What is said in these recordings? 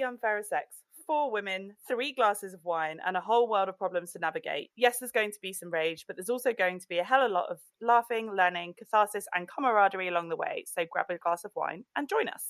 the unfairer sex. Four women, three glasses of wine, and a whole world of problems to navigate. Yes, there's going to be some rage, but there's also going to be a hell of a lot of laughing, learning, catharsis, and camaraderie along the way. So grab a glass of wine and join us.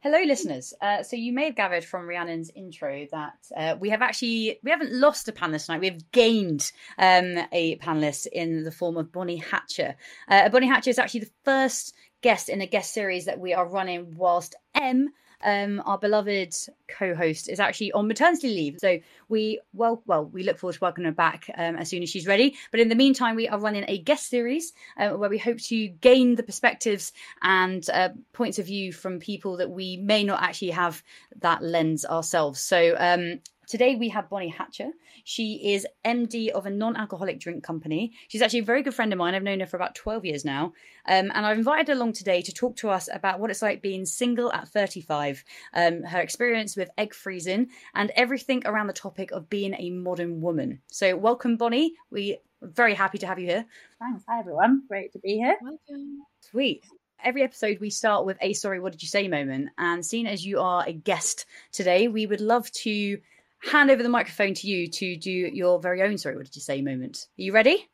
Hello, listeners. Uh, so you may have gathered from Rhiannon's intro that uh, we have actually we haven't lost a panelist tonight. We have gained um, a panelist in the form of Bonnie Hatcher. Uh, Bonnie Hatcher is actually the first guest in a guest series that we are running whilst M um, our beloved co-host is actually on maternity leave. So we well well we look forward to welcoming her back um, as soon as she's ready. But in the meantime, we are running a guest series uh, where we hope to gain the perspectives and uh, points of view from people that we may not actually have that lens ourselves. So um, Today we have Bonnie Hatcher. She is MD of a non-alcoholic drink company. She's actually a very good friend of mine. I've known her for about 12 years now. Um, and I've invited her along today to talk to us about what it's like being single at 35, um, her experience with egg freezing, and everything around the topic of being a modern woman. So welcome, Bonnie. We are very happy to have you here. Thanks. Hi, everyone. Great to be here. Welcome. Sweet every episode we start with a sorry what did you say moment and seeing as you are a guest today we would love to hand over the microphone to you to do your very own sorry what did you say moment. Are you ready?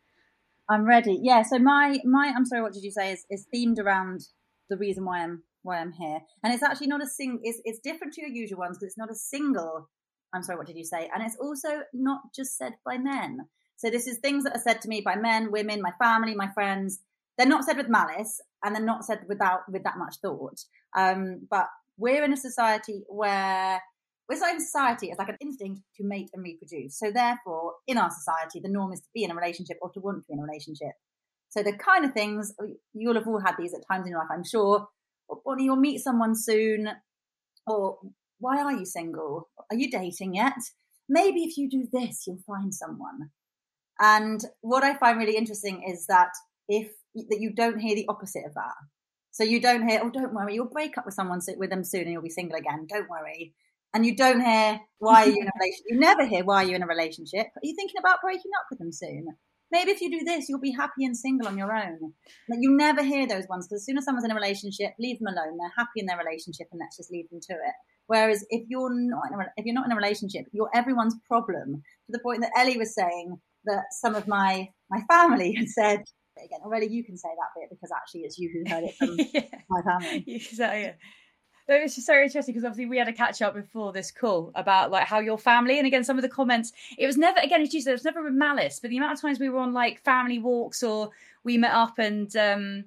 I'm ready. Yeah so my my i'm sorry what did you say is, is themed around the reason why i'm why i'm here. And it's actually not a sing it's, it's different to your usual ones because it's not a single i'm sorry what did you say. And it's also not just said by men. So this is things that are said to me by men women my family my friends. They're not said with malice and they're not said without with that much thought. Um, but we're in a society where we're in society as like an instinct to mate and reproduce. So therefore, in our society, the norm is to be in a relationship or to want to be in a relationship. So the kind of things oh, you'll have all had these at times in your life, I'm sure. Or you'll meet someone soon, or why are you single? Are you dating yet? Maybe if you do this, you'll find someone. And what I find really interesting is that if that you don't hear the opposite of that. So you don't hear, oh, don't worry, you'll break up with someone with them soon and you'll be single again. Don't worry and you don't hear why are you in a relationship. You never hear why you're in a relationship. Are you thinking about breaking up with them soon? Maybe if you do this, you'll be happy and single on your own. But you never hear those ones because as soon as someone's in a relationship, leave them alone. They're happy in their relationship, and let's just leave them to it. Whereas if you're not in a, if you're not in a relationship, you're everyone's problem. To the point that Ellie was saying that some of my my family had said again already. You can say that bit because actually it's you who heard it from yeah. my family. So, yeah. No, it's just so interesting because obviously we had a catch up before this call about like how your family and again some of the comments. It was never again as you said, it was never with malice, but the amount of times we were on like family walks or we met up and um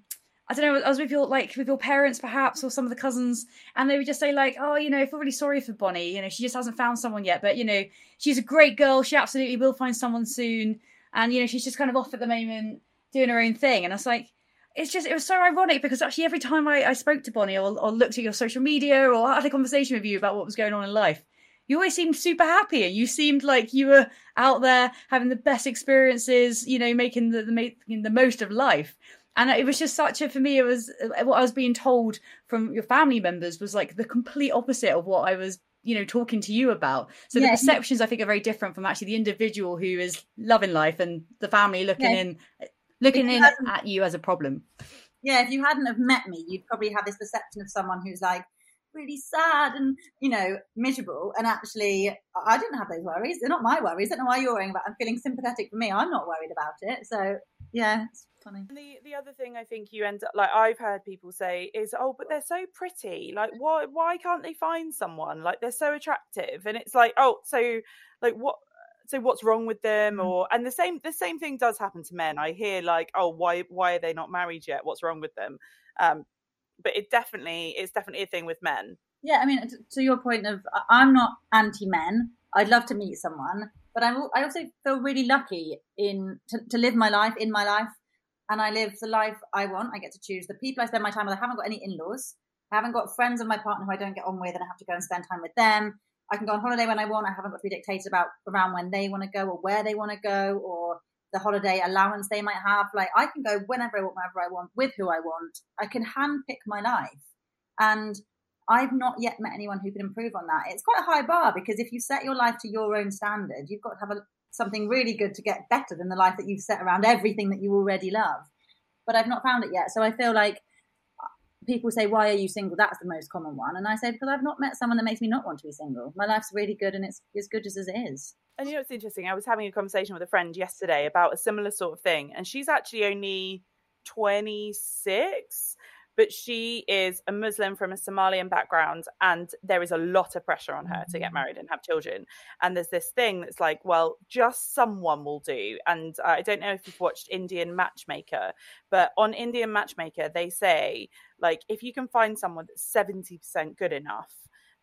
I don't know, I was with your like with your parents perhaps or some of the cousins, and they would just say like, "Oh, you know, I feel really sorry for Bonnie. You know, she just hasn't found someone yet, but you know, she's a great girl. She absolutely will find someone soon, and you know, she's just kind of off at the moment doing her own thing." And I was like, it's just it was so ironic because actually every time I, I spoke to Bonnie or, or looked at your social media or had a conversation with you about what was going on in life, you always seemed super happy and you seemed like you were out there having the best experiences, you know, making the the, making the most of life. And it was just such a for me. It was what I was being told from your family members was like the complete opposite of what I was you know talking to you about so yeah, the perceptions i think are very different from actually the individual who is loving life and the family looking yeah. in looking in at you as a problem. Yeah, if you hadn't have met me, you'd probably have this perception of someone who's like really sad and you know miserable. And actually, I didn't have those worries. They're not my worries. I don't know why you're worrying about. I'm feeling sympathetic for me. I'm not worried about it. So yeah, it's funny. The the other thing I think you end up like I've heard people say is, oh, but they're so pretty. Like, why why can't they find someone? Like they're so attractive, and it's like, oh, so like what so what's wrong with them mm. or and the same the same thing does happen to men. I hear like oh why why are they not married yet? What's wrong with them? Um but it definitely it's definitely a thing with men. Yeah i mean to your point of i'm not anti men i'd love to meet someone but i i also feel really lucky in to, to live my life in my life and i live the life i want. I get to choose the people i spend my time with. I haven't got any in-laws. I haven't got friends of my partner who I don't get on with and I have to go and spend time with them. I can go on holiday when I want. I haven't got to be dictated about around when they want to go or where they want to go or the holiday allowance they might have. Like I can go whenever I want, wherever I want, with who I want. I can handpick my life. And I've not yet met anyone who can improve on that. It's quite a high bar because if you set your life to your own standard, you've got to have a, something really good to get better than the life that you've set around everything that you already love. But I've not found it yet. So I feel like people say, "Why are you single?" That's the most common one, and I say because I've not met someone that makes me not want to be single. My life's really good, and it's as good as it is. And you know, it's interesting. I was having a conversation with a friend yesterday about a similar sort of thing, and she's actually only twenty six, but she is a Muslim from a Somalian background, and there is a lot of pressure on her to get mm. married and have children. And there's this thing that's like, well, just someone will do. And uh, I don't know if you've watched Indian Matchmaker, but on Indian Matchmaker, they say, like, if you can find someone that's 70% good enough,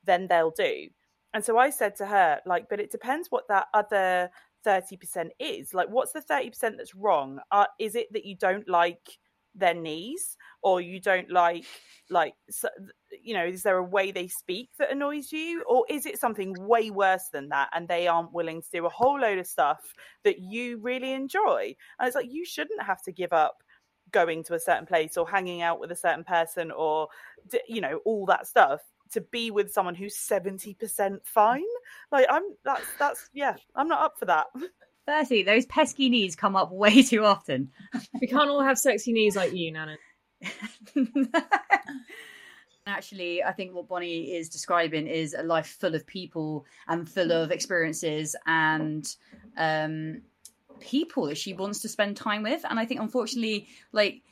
then they'll do. And so I said to her, like, but it depends what that other 30% is. Like, what's the 30% that's wrong? Uh, is it that you don't like their knees or you don't like like you know is there a way they speak that annoys you or is it something way worse than that and they aren't willing to do a whole load of stuff that you really enjoy? And it's like you shouldn't have to give up going to a certain place or hanging out with a certain person or you know all that stuff to be with someone who's 70% fine. Like i'm that's that's yeah i'm not up for that Firstly, those pesky knees come up way too often. We can't all have sexy knees like you, Nana. Actually, I think what Bonnie is describing is a life full of people and full of experiences and um, people that she wants to spend time with. And I think, unfortunately, like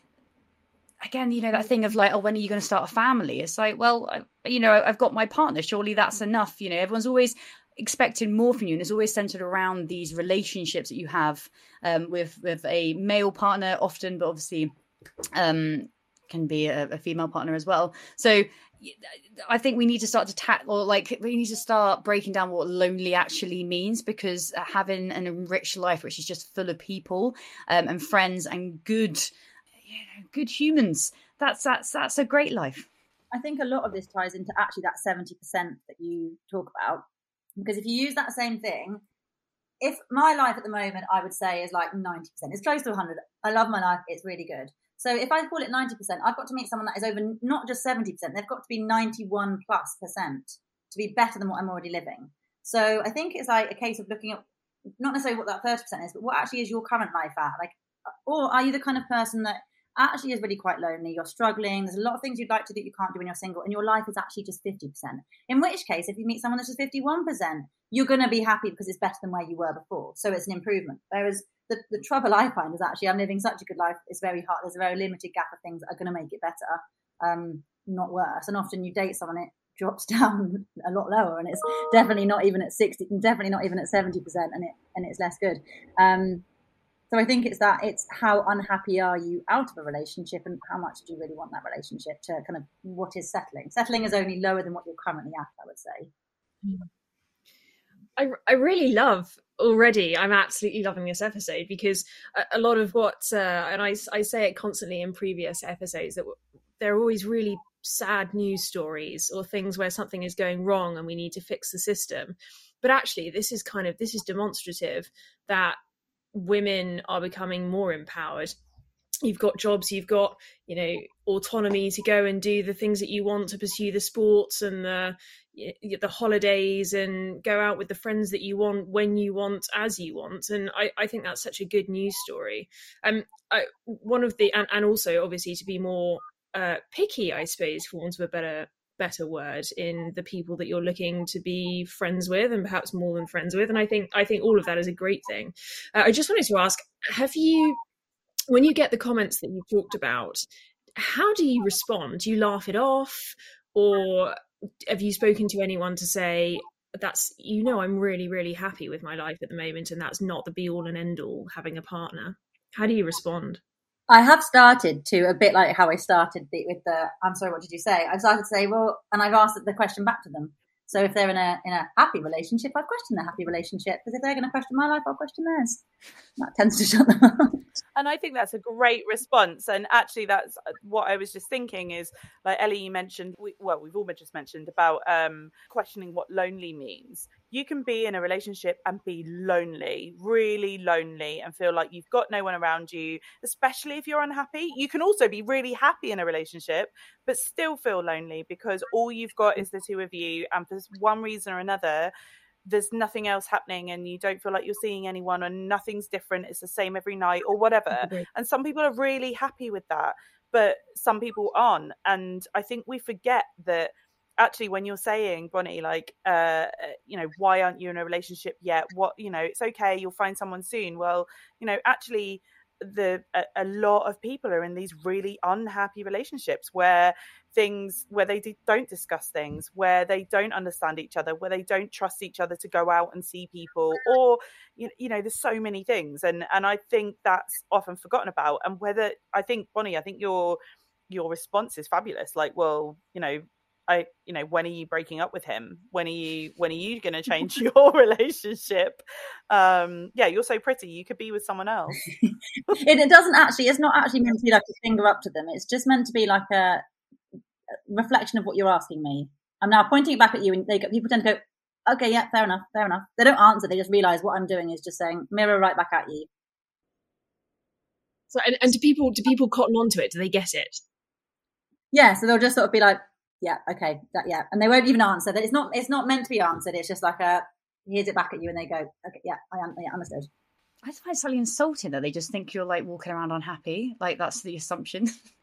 again, you know, that thing of like, oh, when are you going to start a family? It's like, well, I, you know, I've got my partner. Surely that's enough. You know, everyone's always expecting more from you, and it's always centered around these relationships that you have um, with with a male partner, often, but obviously um, can be a, a female partner as well. So I think we need to start to tackle, like, we need to start breaking down what lonely actually means because having an enriched life, which is just full of people um, and friends and good, you know, good humans, that's that's that's a great life. I think a lot of this ties into actually that seventy percent that you talk about, because if you use that same thing, if my life at the moment, I would say is like ninety percent, it's close to hundred. I love my life; it's really good. So if I call it 90%, I've got to meet someone that is over not just 70%, they've got to be 91 plus percent to be better than what I'm already living. So I think it's like a case of looking at not necessarily what that 30% is, but what actually is your current life at? Like, or are you the kind of person that actually is really quite lonely, you're struggling, there's a lot of things you'd like to do that you can't do when you're single, and your life is actually just 50%. In which case, if you meet someone that's just 51%, you're going to be happy because it's better than where you were before. So it's an improvement. Whereas the, the trouble I find is actually I'm living such a good life. It's very hard. There's a very limited gap of things that are going to make it better, um, not worse. And often you date someone, it drops down a lot lower, and it's definitely not even at sixty, definitely not even at seventy percent, and it and it's less good. Um, so I think it's that it's how unhappy are you out of a relationship, and how much do you really want that relationship to kind of what is settling. Settling is only lower than what you're currently at, I would say. I, I really love already i'm absolutely loving this episode because a, a lot of what uh, and I, I say it constantly in previous episodes that there are always really sad news stories or things where something is going wrong and we need to fix the system but actually this is kind of this is demonstrative that women are becoming more empowered. You've got jobs you've got you know autonomy to go and do the things that you want to pursue the sports and the the holidays and go out with the friends that you want when you want as you want. And i, I think that's such a good news story. Um I, one of the and, and also obviously to be more uh picky i suppose for want of a better better word in the people that you're looking to be friends with and perhaps more than friends with and i think i think all of that is a great thing. Uh, i just wanted to ask have you when you get the comments that you've talked about how do you respond? Do you laugh it off or have you spoken to anyone to say that's you know i'm really really happy with my life at the moment and that's not the be all and end all having a partner how do you respond i have started to a bit like how i started with the i'm sorry what did you say i've started to say well and i've asked the question back to them so if they're in a in a happy relationship, I question their happy relationship because if they're going to question my life, I'll question theirs. That tends to shut them up. And I think that's a great response. And actually, that's uh, what I was just thinking is like Ellie, you mentioned. We, well, we've all just mentioned about um, questioning what lonely means you can be in a relationship and be lonely, really lonely, and feel like you've got no one around you, especially if you're unhappy. You can also be really happy in a relationship, but still feel lonely because all you've got is the two of you. And for one reason or another, there's nothing else happening and you don't feel like you're seeing anyone and nothing's different. It's the same every night or whatever. And some people are really happy with that but some people aren't and i think we forget that actually when you're saying bonnie like uh you know why aren't you in a relationship yet what you know it's okay you'll find someone soon well you know actually the a, a lot of people are in these really unhappy relationships where things where they do, don't discuss things where they don't understand each other where they don't trust each other to go out and see people or you, you know there's so many things and and i think that's often forgotten about and whether i think bonnie i think your your response is fabulous like well you know I, you know, when are you breaking up with him? When are you, when are you going to change your relationship? Um, yeah, you're so pretty. You could be with someone else. it, it, doesn't actually. It's not actually meant to be like a finger up to them. It's just meant to be like a reflection of what you're asking me. I'm now pointing it back at you, and they go, people tend to go, "Okay, yeah, fair enough, fair enough." They don't answer. They just realize what I'm doing is just saying mirror right back at you. So, and, and do people do people cotton onto it? Do they get it? Yeah, so they'll just sort of be like, yeah, okay, that, yeah, and they won't even answer that. It's not, it's not meant to be answered. It's just like a here's it back at you, and they go, okay, yeah, I, yeah, understood. I find it slightly insulting that they just think you're like walking around unhappy. Like that's the assumption.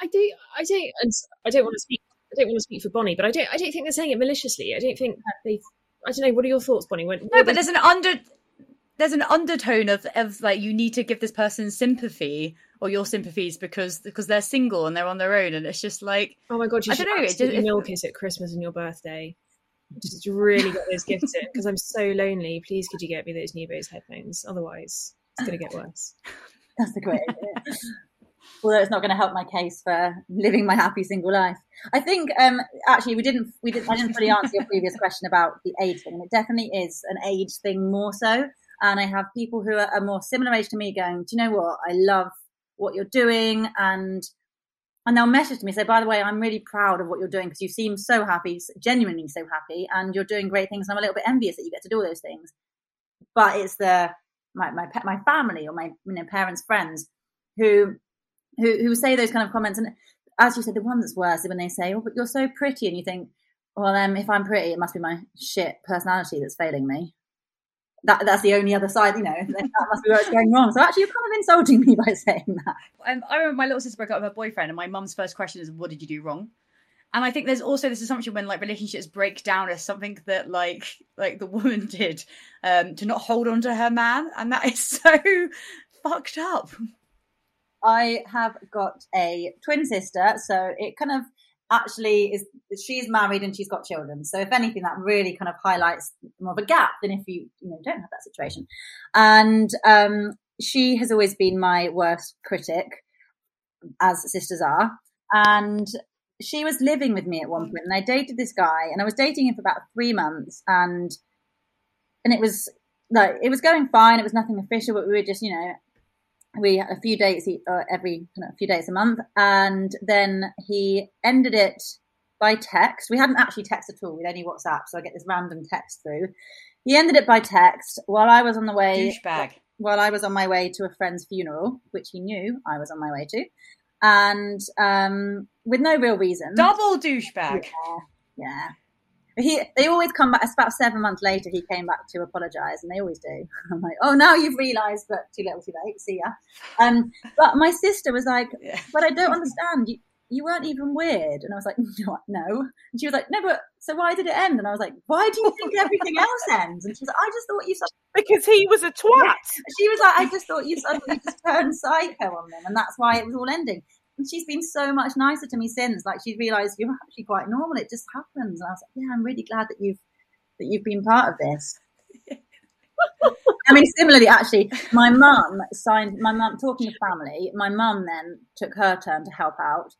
I do, I don't, and I don't want to speak. I don't want to speak for Bonnie, but I don't. I don't think they're saying it maliciously. I don't think they. I don't know. What are your thoughts, Bonnie? When, no, but there's an under. There's an undertone of, of like you need to give this person sympathy or your sympathies because because they're single and they're on their own, and it's just like oh my god, you I should don't know, it just, milk it at Christmas and your birthday. Just really get those gifts in because I'm so lonely. Please, could you get me those new Bose headphones? Otherwise, it's going to get worse. That's the great idea. Although it's not going to help my case for living my happy single life. I think um, actually we didn't we didn't I didn't fully answer your previous question about the age thing. It definitely is an age thing more so. And I have people who are, are more similar age to me going, do you know what? I love what you're doing and and they'll message me say by the way i'm really proud of what you're doing because you seem so happy genuinely so happy and you're doing great things and i'm a little bit envious that you get to do all those things but it's the my my, my family or my you know parents friends who who who say those kind of comments and as you said the one that's worse is when they say oh but you're so pretty and you think well um if i'm pretty it must be my shit personality that's failing me that that's the only other side, you know, that must be where it's going wrong. So actually, you're kind of insulting me by saying that. Um, I remember my little sister broke up with her boyfriend, and my mum's first question is, "What did you do wrong?" And I think there's also this assumption when like relationships break down as something that like like the woman did um, to not hold on to her man, and that is so fucked up. I have got a twin sister, so it kind of actually is she's married and she's got children. So if anything, that really kind of highlights more of a gap than if you you know don't have that situation. And um, she has always been my worst critic, as sisters are. And she was living with me at one point, and I dated this guy, and I was dating him for about three months, and and it was like it was going fine. It was nothing official, but we were just you know we had a few dates uh, every know, few days a month, and then he ended it by text. We hadn't actually texted at all with any WhatsApp, so I get this random text through. He ended it by text while I was on the way. Douchebag. While I was on my way to a friend's funeral, which he knew I was on my way to, and um, with no real reason. Double douchebag. Yeah, yeah he they always come back. It's about seven months later. He came back to apologise, and they always do. I'm like, oh, now you've realised, but too little, too late. See ya. Um, but my sister was like, yeah. but I don't understand. You you weren't even weird, and I was like, no, no. And she was like, no, but so why did it end? And I was like, why do you think everything else ends? And she was like, I just thought you because he was a twat. Yeah. She was like, I just thought you suddenly just turned psycho on them, and that's why it was all ending. And she's been so much nicer to me since. Like she's realised you're actually quite normal. It just happens. And I was like, yeah, I'm really glad that you've that you've been part of this. I mean, similarly, actually, my mum signed. My mum talking to family. My mum then took her turn to help out,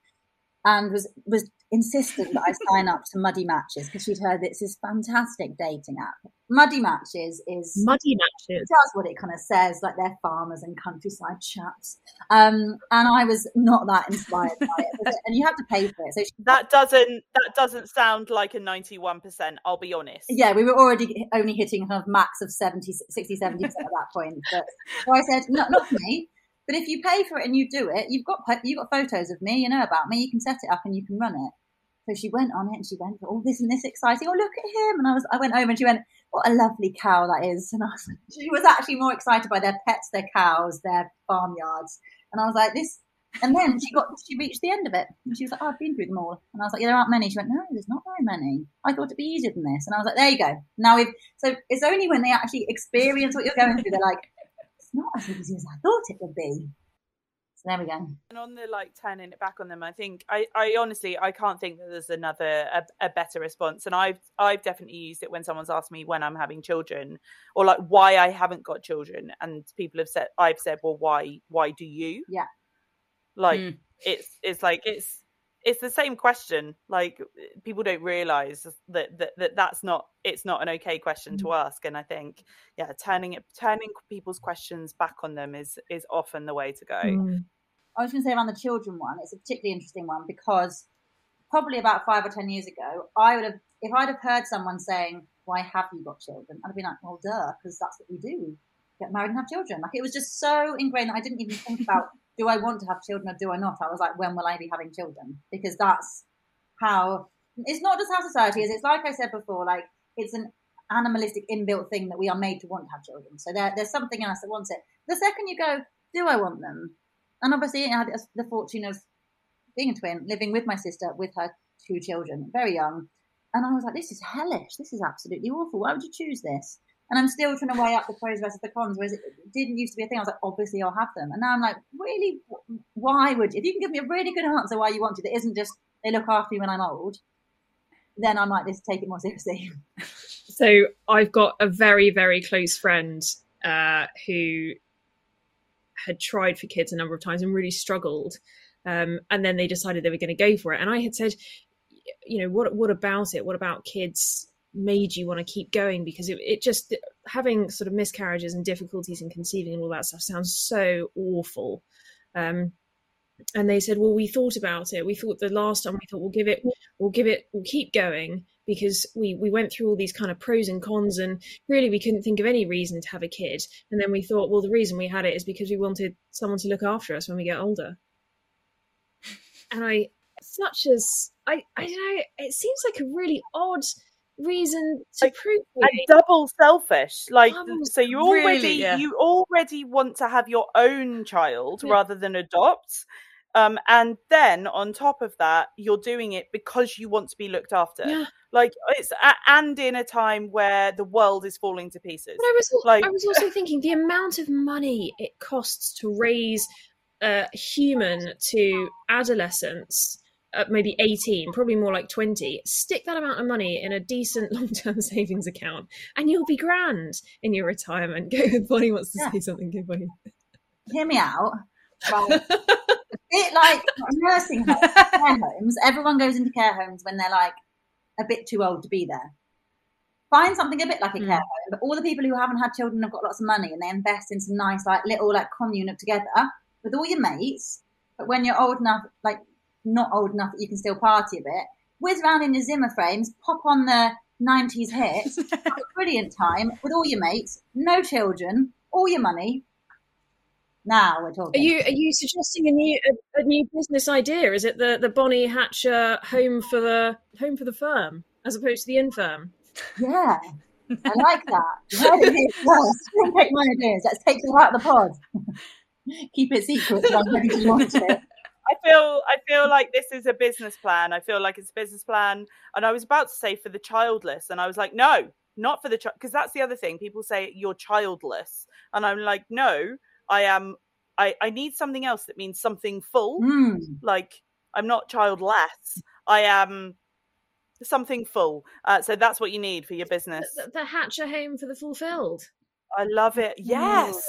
and was was insistent that I sign up to Muddy Matches because she'd heard it's this fantastic dating app. Muddy Matches is Muddy Matches. That's what it kind of says, like they're farmers and countryside chaps. Um, and I was not that inspired by it, and you have to pay for it. So she, that doesn't that doesn't sound like a ninety one percent. I'll be honest. Yeah, we were already only hitting kind of max of 70, 60, 70 percent at that point. But so I said, not not for me. But if you pay for it and you do it, you've got you've got photos of me, you know about me. You can set it up and you can run it. So she went on it and she went, "Oh, this and this exciting! Oh, look at him!" And I was, I went over and she went, "What a lovely cow that is!" And I was, she was actually more excited by their pets, their cows, their farmyards. And I was like, "This And then she got she reached the end of it, and she was like, oh, "I've been through them all." And I was like, "Yeah, there aren't many." She went, "No, there's not very many. I thought it'd be easier than this." And I was like, "There you go. Now we've." So it's only when they actually experience what you're going through they're like, "It's not as easy as I thought it would be." So there we go. And on the like turning it back on them, I think I, I honestly I can't think that there's another a, a better response. And I've I've definitely used it when someone's asked me when I'm having children or like why I haven't got children, and people have said I've said, well, why why do you? Yeah. Like Mm. it's it's like it's it's the same question. Like people don't realize that that, that that's not it's not an okay question to ask. And I think yeah, turning it turning people's questions back on them is is often the way to go. Mm. I was going to say around the children one, it's a particularly interesting one because probably about five or ten years ago, I would have, if I'd have heard someone saying, "Why have you got children?" I'd have been like, "Well, duh, because that's what we do: get married and have children." Like it was just so ingrained that I didn't even think about, do I want to have children or do I not? I was like, when will I be having children? Because that's how. It's not just how society is. It's like I said before, like it's an animalistic inbuilt thing that we are made to want to have children. So there, there's something else that wants it. The second you go, do I want them? And obviously, I had the fortune of being a twin, living with my sister, with her two children, very young. And I was like, this is hellish. This is absolutely awful. Why would you choose this? And I'm still trying to weigh up the pros versus the cons. Whereas it didn't used to be a thing. I was like, obviously, I'll have them. And now I'm like, really? Why would you? If you can give me a really good answer why you want to, that isn't just they look after me when I'm old, then I might just take it more seriously. So I've got a very, very close friend uh, who had tried for kids a number of times and really struggled. Um, and then they decided they were going to go for it. And I had said, you know, what what about it? What about kids made you want to keep going? Because it, it just having sort of miscarriages and difficulties in conceiving and all that stuff sounds so awful. Um, and they said, well, we thought about it. We thought the last time we thought we'll give it, we'll give it, we'll keep going because we we went through all these kind of pros and cons and really we couldn't think of any reason to have a kid and then we thought well the reason we had it is because we wanted someone to look after us when we get older and i such as i i don't know it seems like a really odd reason to Like, prove and double selfish like Double- so you really, already yeah. you already want to have your own child Yeah. rather than adopt um and then on top of that you're doing it because you want to be looked after yeah like it's and in a time where the world is falling to pieces But I was, Like- I was also thinking the amount of money it costs to raise a human to adolescence, at maybe 18, probably more like 20. Stick that amount of money in a decent long term savings account and you'll be grand in your retirement. Go, Bonnie wants to Yeah. say something. Go, Bonnie. Hear me out. Right. a bit like nursing homes, care homes. Everyone goes into care homes when they're like a bit too old to be there. Find something a bit like a Mm. care home, but all the people who haven't had children have got lots of money and they invest in some nice, like little, like commune up together with all your mates. But when you're old enough, like not old enough that you can still party a bit, whiz around in your Zimmer frames, pop on the 90s hits, have a brilliant time with all your mates, no children, all your money. Now we're talking. Are you are you suggesting a new a, a new business idea? Is it the, the Bonnie Hatcher home for the home for the firm as opposed to the infirm? Yeah, I like that. You heard it here first. Don't take my ideas. Let's take it out of the pod. Keep it secret. I'm ready to launch it. I feel I feel like this is a business plan. I feel like it's a business plan, and I was about to say for the childless, and I was like, no, not for the child, because that's the other thing. People say you're childless, and I'm like, no, I am. I I need something else that means something full. Mm. Like I'm not childless. I am something full. Uh, so that's what you need for your business. The, the Hatcher home for the fulfilled. I love it. Yes.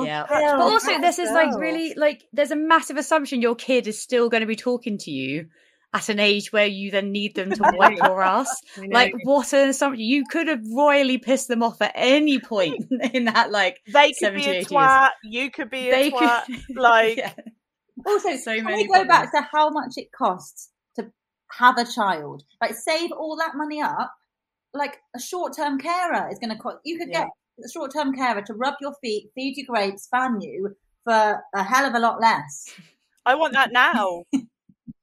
Hmm. Yeah. But also, this is like really like there's a massive assumption your kid is still going to be talking to you at an age where you then need them to wipe your ass. Like, what an assumption! You could have royally pissed them off at any point in that. Like, They could be a 80 years. twat. You could be a they twat. could like- yeah. Also, So can many we go back to how much it costs to have a child? Like, save all that money up. Like, a short-term carer is going to cost. You could Yeah. get a short-term carer to rub your feet, feed you grapes, fan you for a hell of a lot less. I want that now.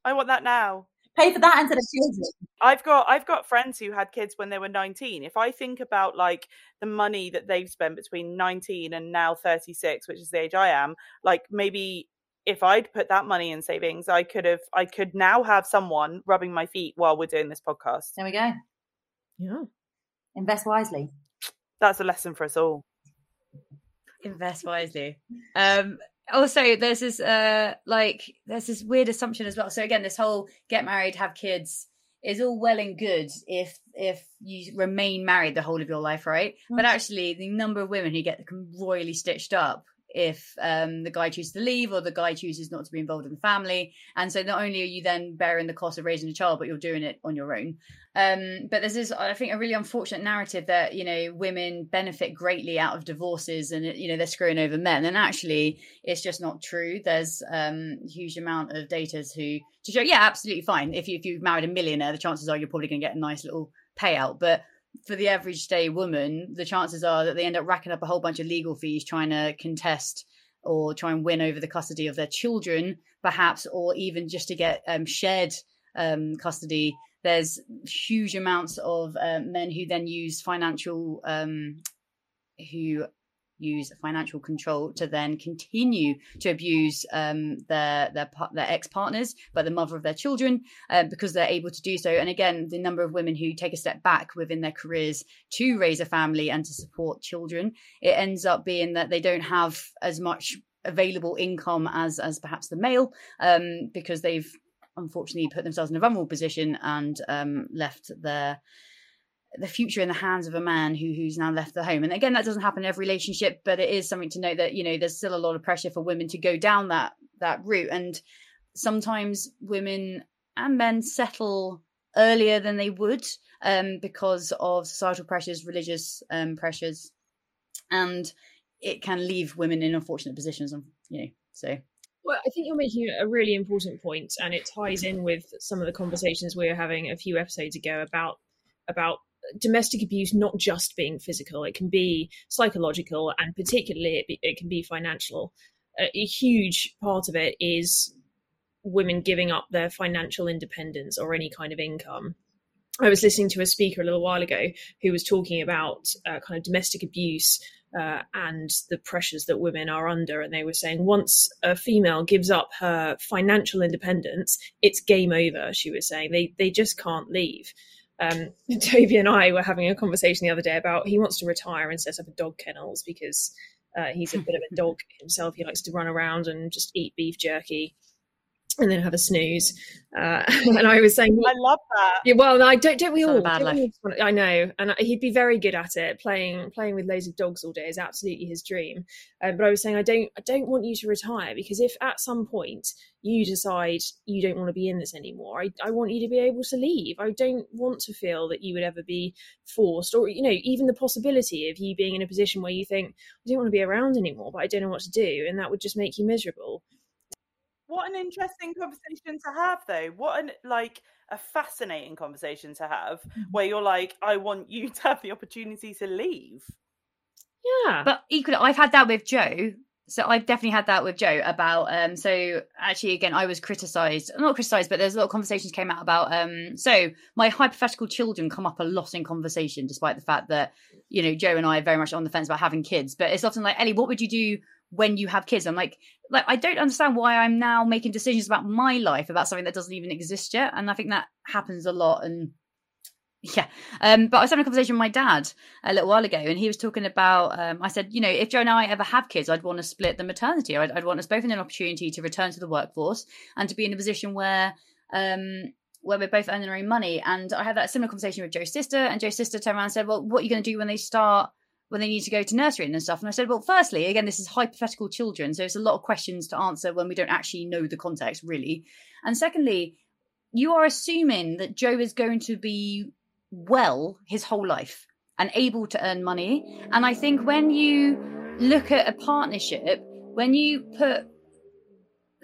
I want that now. Pay for that instead of children. I've got I've got friends who had kids when they were 19. If I think about like the money that they've spent between 19 and now 36, which is the age I am, like maybe if I'd put that money in savings, I could have, I could now have someone rubbing my feet while we're doing this podcast. There we go. Yeah. Invest wisely. That's a lesson for us all. Invest wisely. Um, also, there's this uh, like there's this weird assumption as well. So again, this whole get married, have kids is all well and good if if you remain married the whole of your life, right? Mm-hmm. But actually, the number of women who get royally stitched up if um, the guy chooses to leave or the guy chooses not to be involved in the family. And so not only are you then bearing the cost of raising a child, but you're doing it on your own. Um, but there's this, I think, a really unfortunate narrative that you know women benefit greatly out of divorces, and you know they're screwing over men. And actually, it's just not true. There's um, huge amount of data to to show. Yeah, absolutely fine. If you if you've married a millionaire, the chances are you're probably going to get a nice little payout. But for the average day woman, the chances are that they end up racking up a whole bunch of legal fees trying to contest or try and win over the custody of their children, perhaps, or even just to get um, shared um, custody. There's huge amounts of uh, men who then use financial, um, who use financial control to then continue to abuse um, their their their ex partners, but the mother of their children, uh, because they're able to do so. And again, the number of women who take a step back within their careers to raise a family and to support children, it ends up being that they don't have as much available income as as perhaps the male, um, because they've unfortunately put themselves in a vulnerable position and um, left their the future in the hands of a man who who's now left the home. And again, that doesn't happen in every relationship, but it is something to note that you know there's still a lot of pressure for women to go down that that route, and sometimes women and men settle earlier than they would um, because of societal pressures, religious um, pressures, and it can leave women in unfortunate positions. You know, so. Well, I think you're making a really important point, and it ties in with some of the conversations we were having a few episodes ago about about domestic abuse not just being physical. It can be psychological and particularly it, it can be financial. A, a huge part of it is women giving up their financial independence or any kind of income I was listening to a speaker a little while ago who was talking about uh, kind of domestic abuse uh, and the pressures that women are under. And they were saying once a female gives up her financial independence, it's game over. She was saying they they just can't leave um, Toby and I were having a conversation the other day about he wants to retire and set up a dog kennels because uh, he's a bit of a dog himself. He likes to run around and just eat beef jerky and then have a snooze. Uh, and I was saying, I love that. Yeah, well, I don't. Don't we all? Don't we all I know, and he'd be very good at it. Playing playing with loads of dogs all day is absolutely his dream. Um, but I was saying, I don't. I don't want you to retire because if at some point you decide you don't want to be in this anymore, I, I want you to be able to leave. I don't want to feel that you would ever be forced, or you know, even the possibility of you being in a position where you think I don't want to be around anymore, but I don't know what to do, and that would just make you miserable. What an interesting conversation to have, though. What an like a fascinating conversation to have, mm-hmm. where you're like, I want you to have the opportunity to leave. Yeah, but equally, I've had that with Joe. So I've definitely had that with Joe about um so actually again I was criticized not criticized but there's a lot of conversations came out about um so my hypothetical children come up a lot in conversation despite the fact that you know Joe and I are very much on the fence about having kids but it's often like Ellie what would you do when you have kids. I'm like, like I don't understand why I'm now making decisions about my life about something that doesn't even exist yet. And I think that happens a lot. And yeah, um, but I was having a conversation with my dad a little while ago, and he was talking about. Um, I said, you know, if Joe and I ever have kids, I'd want to split the maternity. I'd, I'd want us both in an opportunity to return to the workforce and to be in a position where. Um, where we're both earning our own money. And I had that similar conversation with Joe's sister, and Joe's sister turned around and said, Well, what are you going to do when they start when they need to go to nursery and stuff. And I said, well, firstly, again, this is hypothetical children, so it's a lot of questions to answer when we don't actually know the context, really. And secondly, you are assuming that Joe is going to be well his whole life and able to earn money. And I think when you look at a partnership, when you put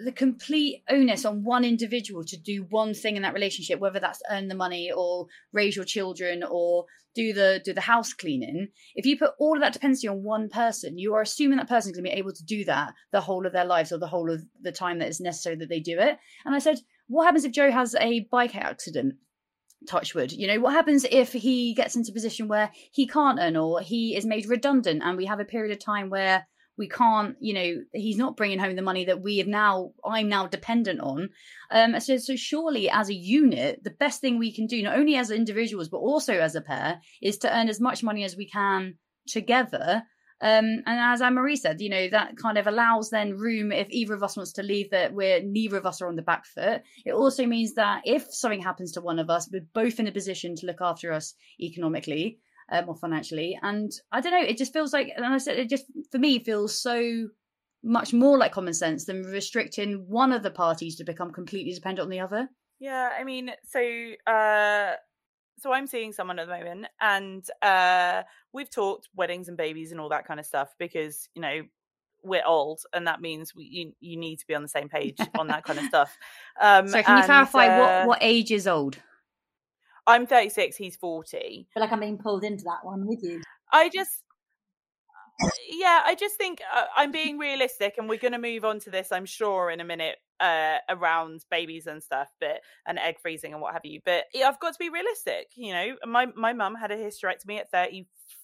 the complete onus on one individual to do one thing in that relationship, whether that's earn the money or raise your children or do the do the house cleaning. If you put all of that dependency on one person, you are assuming that person's going to be able to do that the whole of their lives or the whole of the time that is necessary that they do it. And I said, what happens if Joe has a bike accident? Touchwood, you know, what happens if he gets into a position where he can't earn or he is made redundant and we have a period of time where we can't you know he's not bringing home the money that we have now i'm now dependent on. Um so, so surely as a unit the best thing we can do not only as individuals but also as a pair is to earn as much money as we can together. Um, and as Anne Marie said, you know, that kind of allows then room if either of us wants to leave that we're neither of us are on the back foot. It also means that if something happens to one of us, we're both in a position to look after us economically um, or financially. And I don't know, it just feels like, and I said, it just for me feels so much more like common sense than restricting one of the parties to become completely dependent on the other. Yeah, I mean, so uh so I'm seeing someone at the moment, and uh, we've talked weddings and babies and all that kind of stuff because you know we're old, and that means we, you you need to be on the same page on that kind of stuff. Um, so can and, you clarify uh, what what age is old? I'm 36. He's 40. I feel like I'm being pulled into that one with you. I just. Yeah, I just think uh, I'm being realistic, and we're going to move on to this, I'm sure, in a minute uh, around babies and stuff, but and egg freezing and what have you. But yeah, I've got to be realistic. You know, my my mum had a hysterectomy at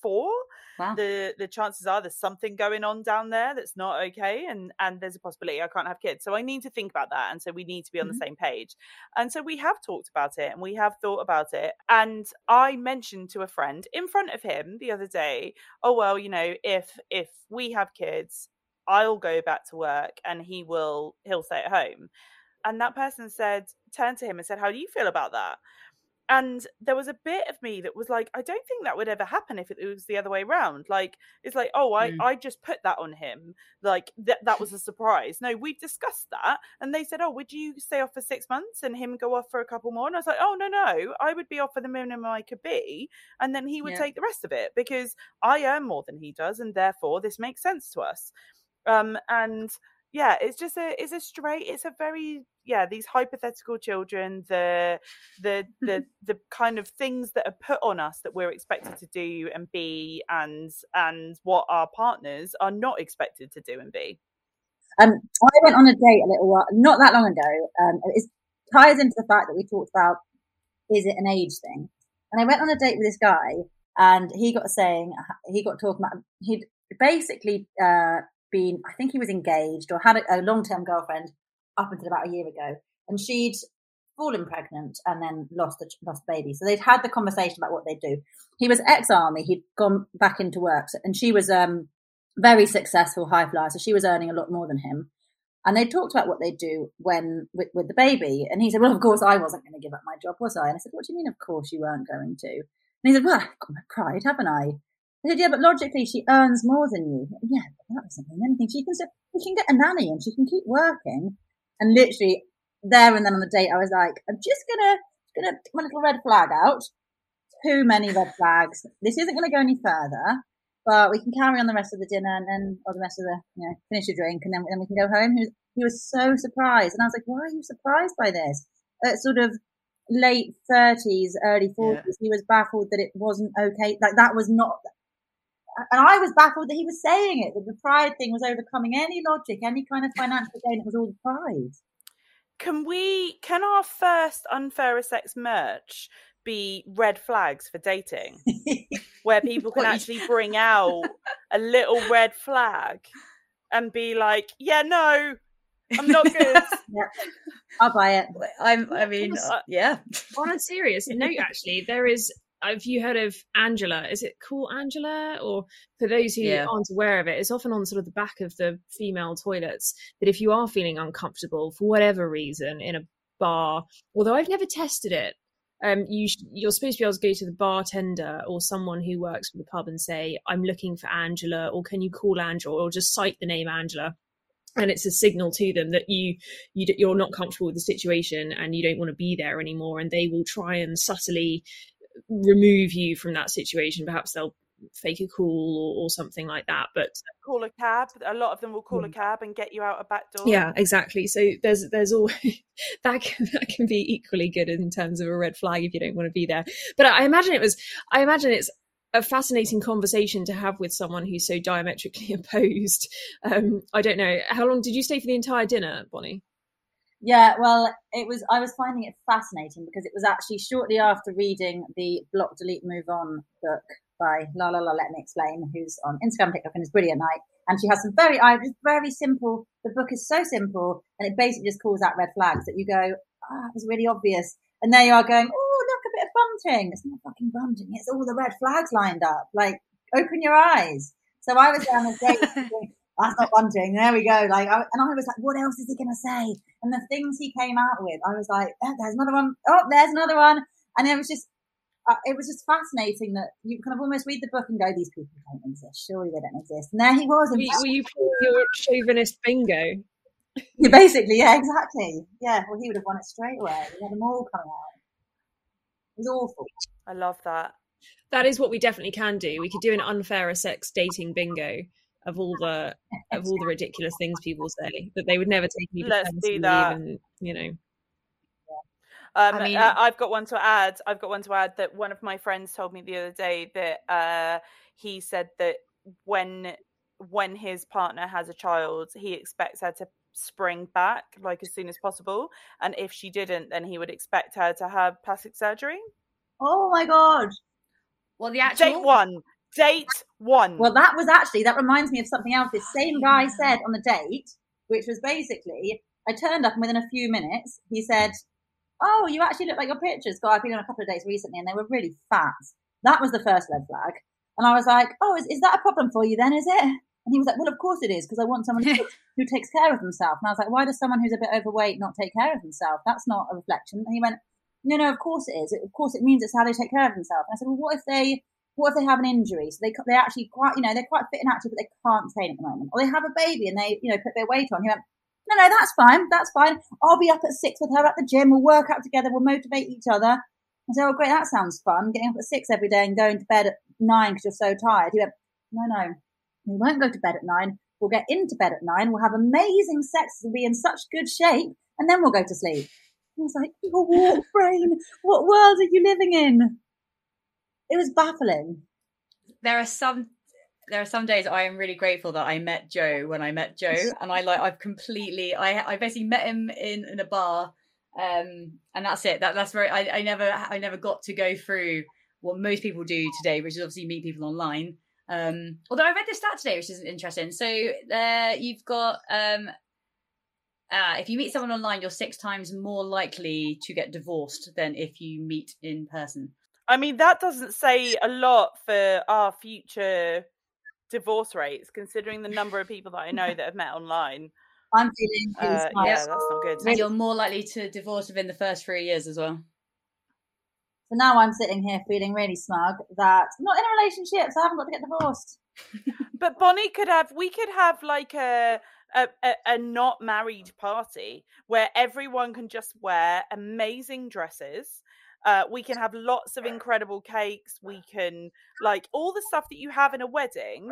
34. Wow. The the chances are there's something going on down there that's not okay, and and there's a possibility I can't have kids. So I need to think about that, and so we need to be on Mm-hmm. the same page. And so we have talked about it, and we have thought about it. And I mentioned to a friend in front of him the other day, oh well, you know, if if we have kids I'll go back to work and he will he'll stay at home. And that person said, turned to him and said, How do you feel about that? And there was a bit of me that was like, I don't think that would ever happen if it was the other way around. Like, it's like, oh, I, Mm. I just put that on him. Like, that that was a surprise. No, we've discussed that. And they said, Oh, would you stay off for six months and him go off for a couple more? And I was like, Oh, no, no, I would be off for the minimum I could be. And then he would Yeah. take the rest of it because I earn more than he does. And therefore, this makes sense to us um and yeah it's just a it's a straight it's a very yeah these hypothetical children the the the the kind of things that are put on us that we're expected to do and be and and what our partners are not expected to do and be Um, I went on a date a little while, not that long ago. Um, it ties into the fact that we talked about is it an age thing? And I went on a date with this guy, and he got saying he got talking about he'd basically uh, been I think he was engaged or had a, a long term girlfriend up until about a year ago, and she'd fallen pregnant and then lost the lost baby. So they'd had the conversation about what they'd do. He was ex army. He'd gone back into work, and she was um very successful high flyer. So she was earning a lot more than him. And they talked about what they'd do when with, with the baby. And he said, Well, of course I wasn't going to give up my job, was I? And I said, What do you mean, of course you weren't going to? And he said, Well, I've got my pride, haven't I? Said, Yeah, but logically she earns more than you. Yeah, but that doesn't mean anything. She can she can get a nanny and she can keep working. And literally there and then on the date I was like, I'm just gonna gonna put my little red flag out. Too many red flags. This isn't gonna go any further but we can carry on the rest of the dinner and then, or the rest of the, you know, finish the drink and then, then we can go home. He was, he was so surprised. And I was like, why are you surprised by this? At sort of late 30s, early 40s, he was baffled that it wasn't okay. Like that was not, and I was baffled that he was saying it, that the pride thing was overcoming any logic, any kind of financial gain. It was all the pride. can we can our first unfair sex merch be red flags for dating where people can actually bring out a little red flag and be like, yeah, no, I'm not good. yeah. I'll buy it. I'm. I mean, Yes. uh, yeah. On a serious note, actually, there is. Have you heard of Angela? Is it called Angela? Or for those who Yeah. aren't aware of it, it's often on sort of the back of the female toilets that if you are feeling uncomfortable for whatever reason in a bar, although I've never tested it, um, you sh- you're supposed to be able to go to the bartender or someone who works for the pub and say, "I'm looking for Angela," or "Can you call Angela?" or just cite the name Angela. And it's a signal to them that you, you d- you're not comfortable with the situation and you don't want to be there anymore. And they will try and subtly remove you from that situation. Perhaps they'll fake a call or, or something like that. But call a cab. A lot of them will call a Mm. cab and get you out a back door. yeah, exactly. So there's there's all that can, that can be equally good in terms of a red flag if you don't want to be there. But I imagine it was I imagine it's a fascinating conversation to have with someone who's so diametrically opposed. Um, I don't know how long did you stay for the entire dinner, Bonnie? Yeah, well, it was. I was finding it fascinating because it was actually shortly after reading the Block, Delete, Move On book by La La La Let Me Explain, who's on Instagram, TikTok, and is brilliant. I And she has some very, I just very simple. The book is so simple, and it basically just calls out red flags that you go, ah, oh, it was really obvious. And there you are going, oh, look, a bit of bunting. It's not fucking bunting. It's all the red flags lined up. Like, open your eyes. So I was down the date. That's not bunting. There we go. Like, I, and I was like, what else is he going to say? And the things he came out with, I was like, oh, there's another one. Oh, there's another one. And it was just, uh, it was just fascinating that you kind of almost read the book and go, these people don't exist. Surely they don't exist. And there he was. Were, were you playing your chauvinist bingo? Yeah, basically, yeah, exactly. Yeah, well, he would have won it straight away. We had them all coming out. It was awful. I love that. That is what we definitely can do. We could do an unfairer sex dating bingo of all the of all the ridiculous things people say that they would never take any Let's do that. and you know um, I mean, uh, I've got one to add. I've got one to add that one of my friends told me the other day that uh, he said that when when his partner has a child, he expects her to spring back like as soon as possible, and if she didn't, then he would expect her to have plastic surgery. Oh my god! Well, the actual date one, date one. Well, that was actually that reminds me of something else. This same guy said on the date, which was basically, I turned up and within a few minutes, he said, oh, you actually look like your pictures. God, I've been on a couple of dates recently and they were really fat. That was the first red flag. And I was like, oh, is, is that a problem for you then, is it? And he was like, well, of course it is, because I want someone who, who takes care of themselves. And I was like, why does someone who's a bit overweight not take care of themselves? That's not a reflection. And he went, no, no, of course it is. Of course it means it's how they take care of themselves. And I said, well, what if they, what if they have an injury? So they, they're actually quite, you know, they're quite fit and active, but they can't train at the moment. Or they have a baby and they, you know, put their weight on. He went, no, no, that's fine. That's fine. I'll be up at six with her at the gym. We'll work out together. We'll motivate each other. I said, oh, great. That sounds fun. Getting up at six every day and going to bed at nine because you're so tired. He went, no, no, we won't go to bed at nine. We'll get into bed at nine. We'll have amazing sex. We'll be in such good shape. And then we'll go to sleep. I was like, your warp brain. What world are you living in? It was baffling. There are some there are some days I am really grateful that I met Joe when I met Joe, and I like I've completely I I basically met him in in a bar, um, and that's it. That that's very I, I never I never got to go through what most people do today, which is obviously meet people online. Um, although I read this stat today, which is interesting. So uh, you've got um, uh, if you meet someone online, you're six times more likely to get divorced than if you meet in person. I mean, that doesn't say a lot for our future divorce rates, considering the number of people that I know that have met online. I'm feeling uh, yeah, that's not good. And you're more likely to divorce within the first three years as well. So now I'm sitting here feeling really smug that I'm not in a relationship, so I haven't got to get divorced. but Bonnie could have, we could have like a, a, a, a not married party where everyone can just wear amazing dresses uh, we can have lots of incredible cakes. We can like all the stuff that you have in a wedding,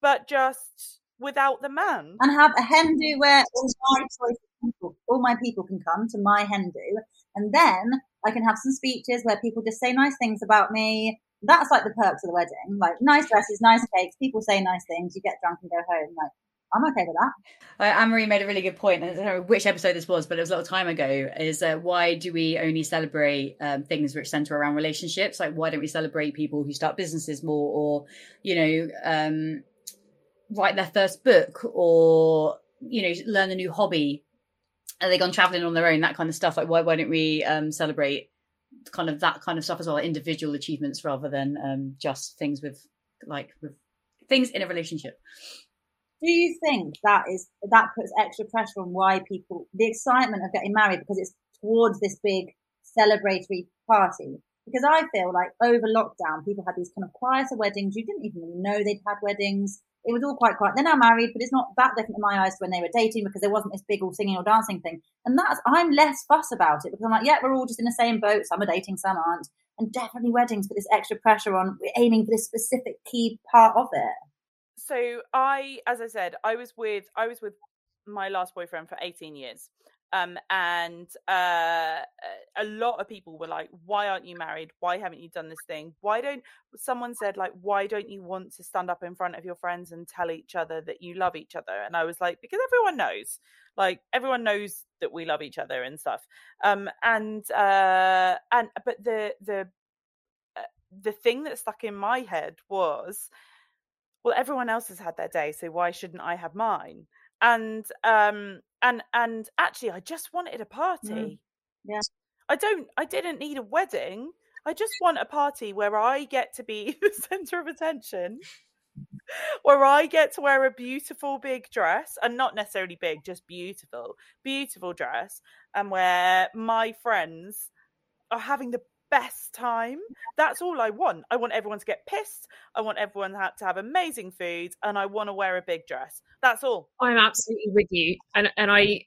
but just without the man. And have a hen do where all my people, all my people can come to my hen do, and then I can have some speeches where people just say nice things about me. That's like the perks of the wedding, like nice dresses, nice cakes. People say nice things. You get drunk and go home. Like I'm okay with that. Uh, Anne Marie made a really good point. I don't know which episode this was, but it was a little time ago. Is uh, why do we only celebrate um, things which center around relationships? Like, why don't we celebrate people who start businesses more, or you know, um, write their first book, or you know, learn a new hobby? Are they gone traveling on their own? That kind of stuff. Like, why why don't we um, celebrate kind of that kind of stuff as well, individual achievements rather than um, just things with like with things in a relationship? Do you think that is that puts extra pressure on why people the excitement of getting married because it's towards this big celebratory party? Because i feel like over lockdown people had these kind of quieter weddings. You didn't even know they'd had weddings. It was all quite quiet. They're now married but it's not that different in my eyes when they were dating because there wasn't this big all singing or dancing thing. And that's i'm less fuss about it because i'm like yeah we're all just in the same boat. Some are dating some aren't. And definitely weddings put this extra pressure on. We're aiming for this specific key part of it so I, as I said, I was with I was with my last boyfriend for 18 years. Um, and uh, a lot of people were like, "Why aren't you married? Why haven't you done this thing? Why don't?" Someone said, "Like, why don't you want to stand up in front of your friends and tell each other that you love each other?" And I was like, "Because everyone knows, like, everyone knows that we love each other and stuff." Um, and uh, and but the the uh, the thing that stuck in my head was well, everyone else has had their day, so why shouldn't I have mine? And um and and actually, I just wanted a Mm. party. Yeah. I don't. I didn't need a wedding. I just want a party where I get to be the center of attention, where I get to wear a beautiful big dress, and not necessarily big, just beautiful, beautiful dress, and where my friends are having the best time. That's all I want. I want everyone to get pissed. I want everyone to have amazing food, and I want to wear a big dress. That's all. I'm absolutely with you, and and I.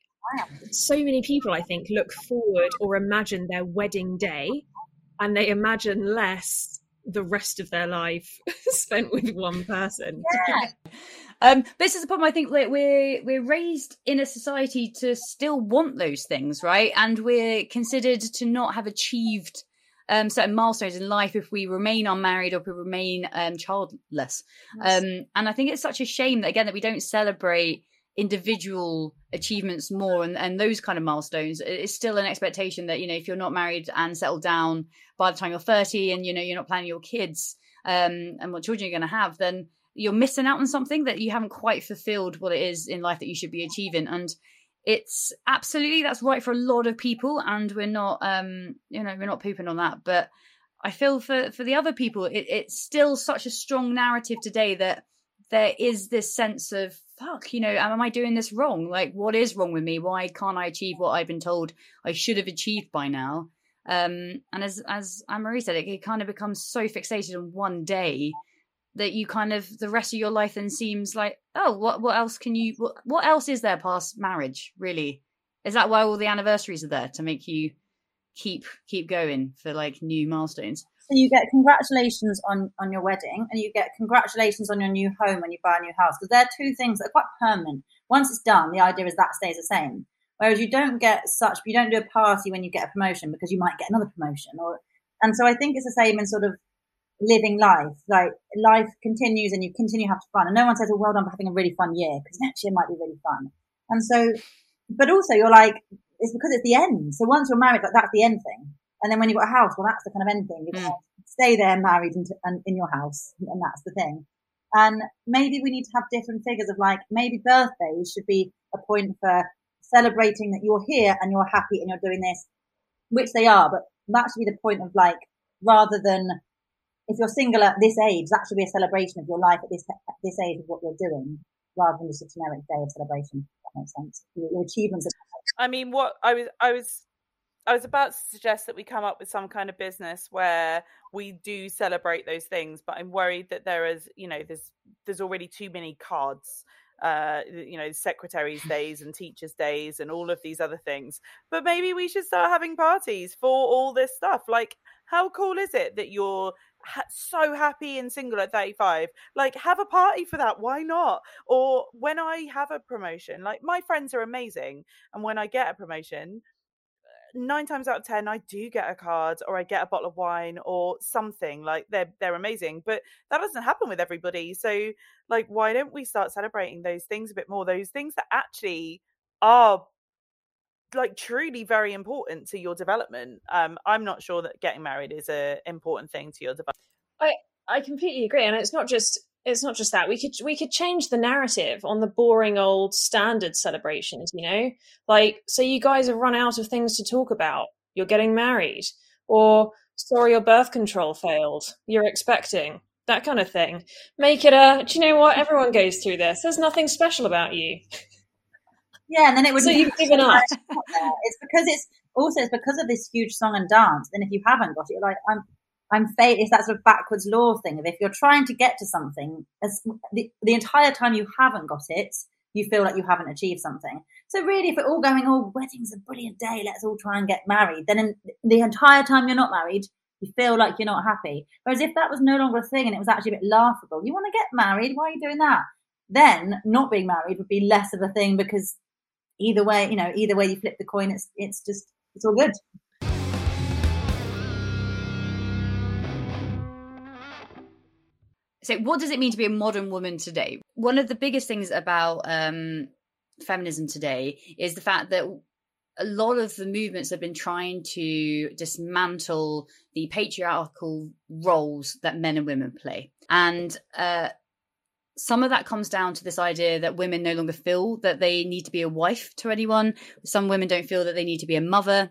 So many people, I think, look forward or imagine their wedding day, and they imagine less the rest of their life spent with one person. Yeah. Um, this is the problem. I think that we're we're raised in a society to still want those things, right? And we're considered to not have achieved um, certain milestones in life if we remain unmarried or if we remain um, childless. Um, and I think it's such a shame that again that we don't celebrate individual achievements more and, and those kind of milestones. It's still an expectation that you know if you're not married and settled down by the time you're 30 and you know you're not planning your kids um, and what children you're going to have, then you're missing out on something that you haven't quite fulfilled what it is in life that you should be achieving and it's absolutely that's right for a lot of people and we're not um you know we're not pooping on that but i feel for for the other people it, it's still such a strong narrative today that there is this sense of fuck you know am i doing this wrong? Like what is wrong with me? Why can't i achieve what i've been told i should have achieved by now? Um and as as anne marie said it, it kind of becomes so fixated on one day that you kind of the rest of your life then seems like oh what what else can you what, what else is there past marriage really is that why all the anniversaries are there to make you keep keep going for like new milestones So you get congratulations on on your wedding, and you get congratulations on your new home when you buy a new house. Because they're two things that are quite permanent. Once it's done, the idea is that stays the same. Whereas you don't get such, you don't do a party when you get a promotion because you might get another promotion. Or and so I think it's the same in sort of living life. Like life continues, and you continue to have fun. And no one says, "Oh, well done for having a really fun year," because next year might be really fun. And so, but also you're like, it's because it's the end. So once you're married, like that's the end thing. And then when you've got a house, well, that's the kind of end thing. Mm. Going to stay there married and, and in your house, and that's the thing. And maybe we need to have different figures of like, maybe birthdays should be a point for celebrating that you're here and you're happy and you're doing this, which they are, but that should be the point of like, rather than if you're single at this age, that should be a celebration of your life at this, at this age of what you're doing, rather than just a generic day of celebration. That makes sense. Your, your achievements. I mean, what I was, I was, I was about to suggest that we come up with some kind of business where we do celebrate those things, but I'm worried that there is, you know, there's there's already too many cards. Uh, you know, secretaries' days and teachers' days and all of these other things. But maybe we should start having parties for all this stuff. Like, how cool is it that you're ha- so happy and single at 35 like have a party for that why not? Or when i have a promotion like my friends are amazing and when i get a promotion uh, nine times out of ten i do get a card or i get a bottle of wine or something like they're they're amazing but that doesn't happen with everybody so like why don't we start celebrating those things a bit more those things that actually are like truly very important to your development um i'm not sure that getting married is a important thing to your development I I completely agree, and it's not just it's not just that we could we could change the narrative on the boring old standard celebrations. You know, like so you guys have run out of things to talk about. You're getting married, or sorry, your birth control failed. You're expecting that kind of thing. Make it a. Do you know what? Everyone goes through this. There's nothing special about you. Yeah, and then it would. So you've given up. It's because it's also it's because of this huge song and dance. Then if you haven't got it, you're like I'm. I'm fa- it's that sort of backwards law thing of if you're trying to get to something, as the, the entire time you haven't got it, you feel like you haven't achieved something. So really, if we're all going, oh, wedding's a brilliant day, let's all try and get married, then in, the entire time you're not married, you feel like you're not happy. Whereas if that was no longer a thing and it was actually a bit laughable, you want to get married, why are you doing that? Then not being married would be less of a thing because either way, you know, either way you flip the coin, it's it's just it's all good. So, what does it mean to be a modern woman today? One of the biggest things about um, feminism today is the fact that a lot of the movements have been trying to dismantle the patriarchal roles that men and women play. And uh, some of that comes down to this idea that women no longer feel that they need to be a wife to anyone. Some women don't feel that they need to be a mother.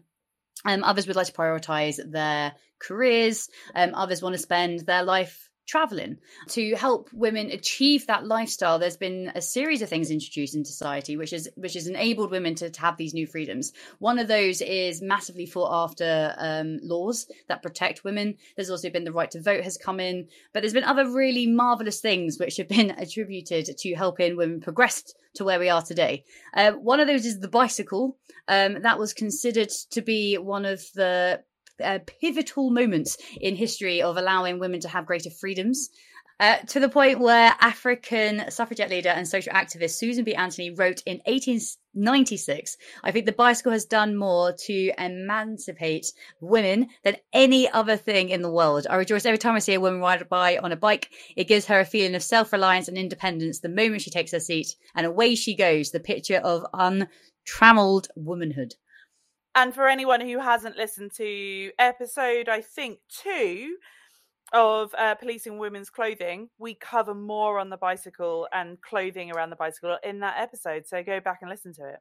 Um, others would like to prioritize their careers. Um, others want to spend their life traveling. To help women achieve that lifestyle there's been a series of things introduced in society which is which has enabled women to, to have these new freedoms. One of those is massively fought after um, laws that protect women. There's also been the right to vote has come in but there's been other really marvelous things which have been attributed to helping women progress to where we are today. Uh, one of those is the bicycle. Um, that was considered to be one of the uh, pivotal moments in history of allowing women to have greater freedoms. Uh, to the point where African suffragette leader and social activist Susan B. Anthony wrote in 1896, I think the bicycle has done more to emancipate women than any other thing in the world. I rejoice every time I see a woman ride by on a bike. It gives her a feeling of self reliance and independence the moment she takes her seat, and away she goes, the picture of untrammeled womanhood. And for anyone who hasn't listened to episode, I think two of uh, policing women's clothing, we cover more on the bicycle and clothing around the bicycle in that episode. So go back and listen to it.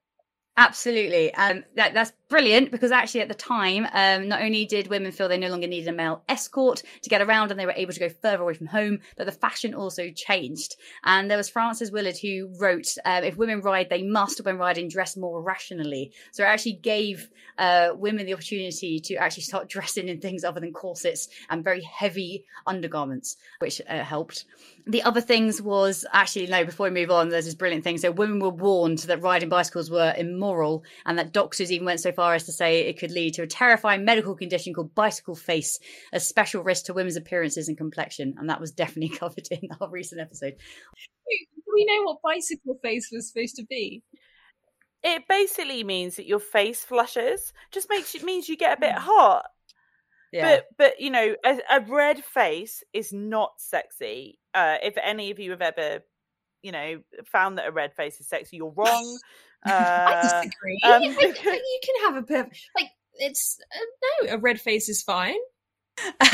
Absolutely. Um, that, that's brilliant because actually at the time, um, not only did women feel they no longer needed a male escort to get around and they were able to go further away from home, but the fashion also changed. And there was Frances Willard who wrote, um, if women ride, they must, when riding, dress more rationally. So it actually gave uh, women the opportunity to actually start dressing in things other than corsets and very heavy undergarments, which uh, helped. The other things was actually, no, before we move on, there's this brilliant thing. So women were warned that riding bicycles were immoral and that doctors even went so far as to say it could lead to a terrifying medical condition called bicycle face, a special risk to women's appearances and complexion. And that was definitely covered in our recent episode. Do we know what bicycle face was supposed to be? It basically means that your face flushes. Just makes it means you get a bit hmm. hot. Yeah. But but you know, a, a red face is not sexy. Uh, if any of you have ever, you know, found that a red face is sexy, you're wrong. I Uh, disagree. um, I think you can have a bit like it's uh, no, a red face is fine.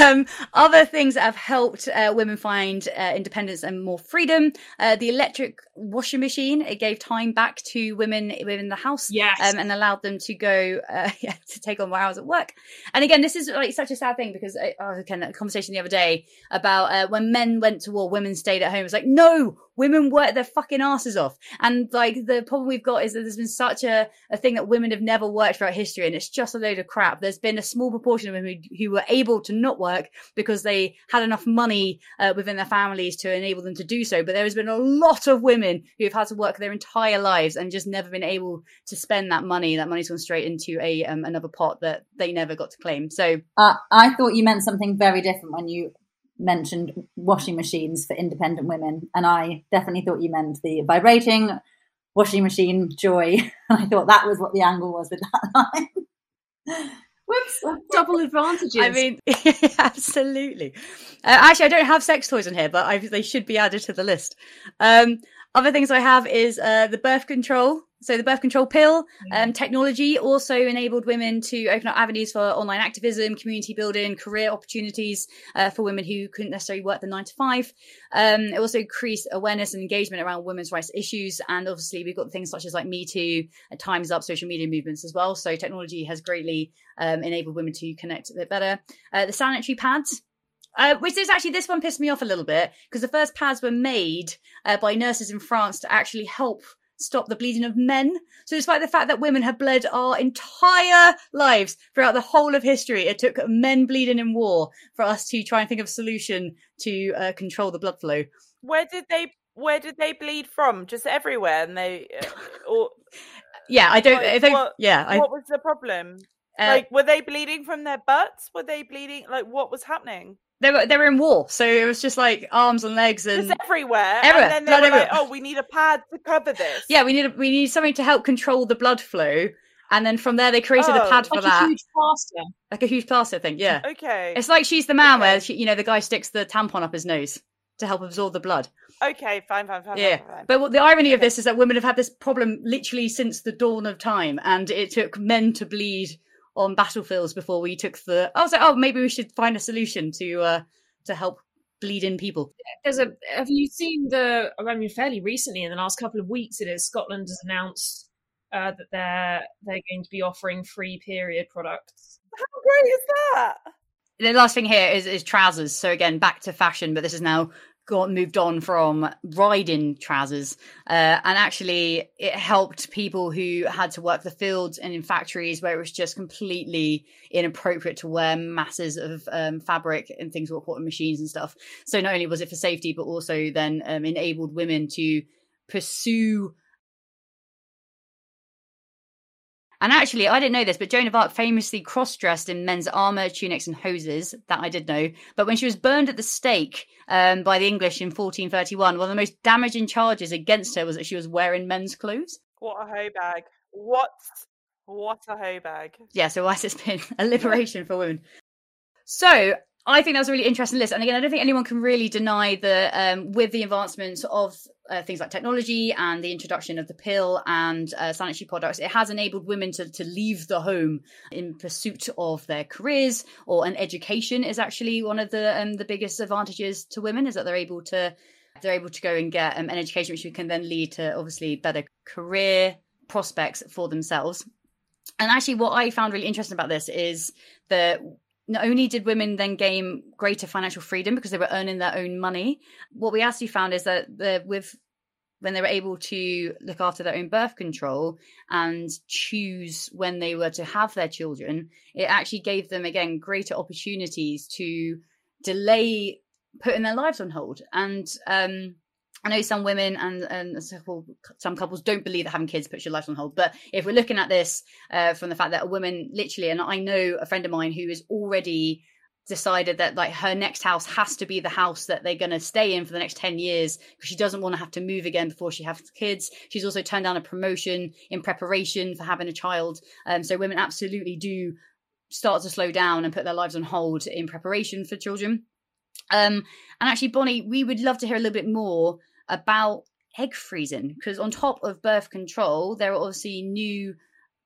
Um, other things that have helped uh, women find uh, independence and more freedom. Uh, the electric washing machine it gave time back to women within the house, Yes. um, and allowed them to go uh, yeah, to take on more hours at work. And again, this is like such a sad thing because I, I was again a conversation the other day about uh, when men went to war, women stayed at home. It's like no, women work their fucking asses off. And like the problem we've got is that there's been such a, a thing that women have never worked throughout history, and it's just a load of crap. There's been a small proportion of women who, were able to not work because they had enough money uh, within their families to enable them to do so. But there has been a lot of women who have had to work their entire lives and just never been able to spend that money. That money's gone straight into a um, another pot that they never got to claim. So Uh, I thought you meant something very different when you mentioned washing machines for independent women, and I definitely thought you meant the vibrating washing machine joy. I thought that was what the angle was with that line. Whoops! Double advantages. I mean, absolutely. Uh, actually, I don't have sex toys in here, but I, they should be added to the list. Um, other things I have is uh, the birth control. So the birth control pill. Um, technology also enabled women to open up avenues for online activism, community building, career opportunities uh, for women who couldn't necessarily work the nine to five. Um, it also increased awareness and engagement around women's rights issues, and obviously we've got things such as like Me Too, uh, Times Up, social media movements as well. So technology has greatly um, enabled women to connect a bit better. Uh, the sanitary pads. Uh, which is actually this one pissed me off a little bit because the first pads were made uh, by nurses in France to actually help stop the bleeding of men. So, despite the fact that women have bled our entire lives throughout the whole of history, it took men bleeding in war for us to try and think of a solution to uh, control the blood flow. where did they where did they bleed from? Just everywhere, and they uh, or Yeah, I don't. Like, I don't what- yeah, I, what was the problem? uh, like, were they bleeding from their butts? Were they bleeding? Like, what was happening? They were they were in war, so it was just like arms and legs and Just everywhere, everywhere, and then they blood were like, "Oh, we need a pad to cover this." yeah, we need we need something to help control the blood flow. And then from there, they created a Oh, pad for like that, a huge plaster. like a huge plaster thing. Yeah, Okay. It's like she's the man where she, you know the guy sticks the tampon up his nose to help absorb the blood. Okay. Fine. Fine. Fine. Yeah. Fine, fine. But what, the irony of this is that women have had this problem literally since the dawn of time, and it took men to bleed on battlefields before we took the. I was like, oh, maybe we should find a solution to uh, to help bleeding people. There's a. Have you seen the? I mean, fairly recently, in the last couple of weeks, it is Scotland has announced uh, that they're they're going to be offering free period products. How great is that? The last thing here is, is trousers. So again, back to fashion, but this is now got moved on from riding trousers. Uh, and actually it helped people who had to work the fields and in factories where it was just completely inappropriate to wear masses of um, fabric and things were caught in machines and stuff. So not only was it for safety but also then um, enabled women to pursue And actually, I didn't know this, but Joan of Arc famously cross dressed in men's armour, tunics, and hoses. That I did know. But when she was burned at the stake um, by the English in 1431, one of the most damaging charges against her was that she was wearing men's clothes. What a hoe bag. What? What a hoe bag. Yeah, so why has it been a liberation for women? So I think that was a really interesting list. And again, I don't think anyone can really deny that um, with the advancements of uh, things like technology and the introduction of the pill and uh, sanitary products, it has enabled women to, to leave the home in pursuit of their careers or an education is actually one of the um, the biggest advantages to women is that they're able to they're able to go and get um, an education which can then lead to obviously better career prospects for themselves. And actually, what I found really interesting about this is that not only did women then gain greater financial freedom because they were earning their own money, what we actually found is that the, with when they were able to look after their own birth control and choose when they were to have their children, it actually gave them again greater opportunities to delay putting their lives on hold. And um, I know some women and, and some couples don't believe that having kids puts your life on hold. But if we're looking at this uh, from the fact that a woman literally, and I know a friend of mine who is already decided that like her next house has to be the house that they're going to stay in for the next 10 years because she doesn't want to have to move again before she has kids she's also turned down a promotion in preparation for having a child um, so women absolutely do start to slow down and put their lives on hold in preparation for children um, and actually, Bonnie, we would love to hear a little bit more about egg freezing because on top of birth control, there are obviously new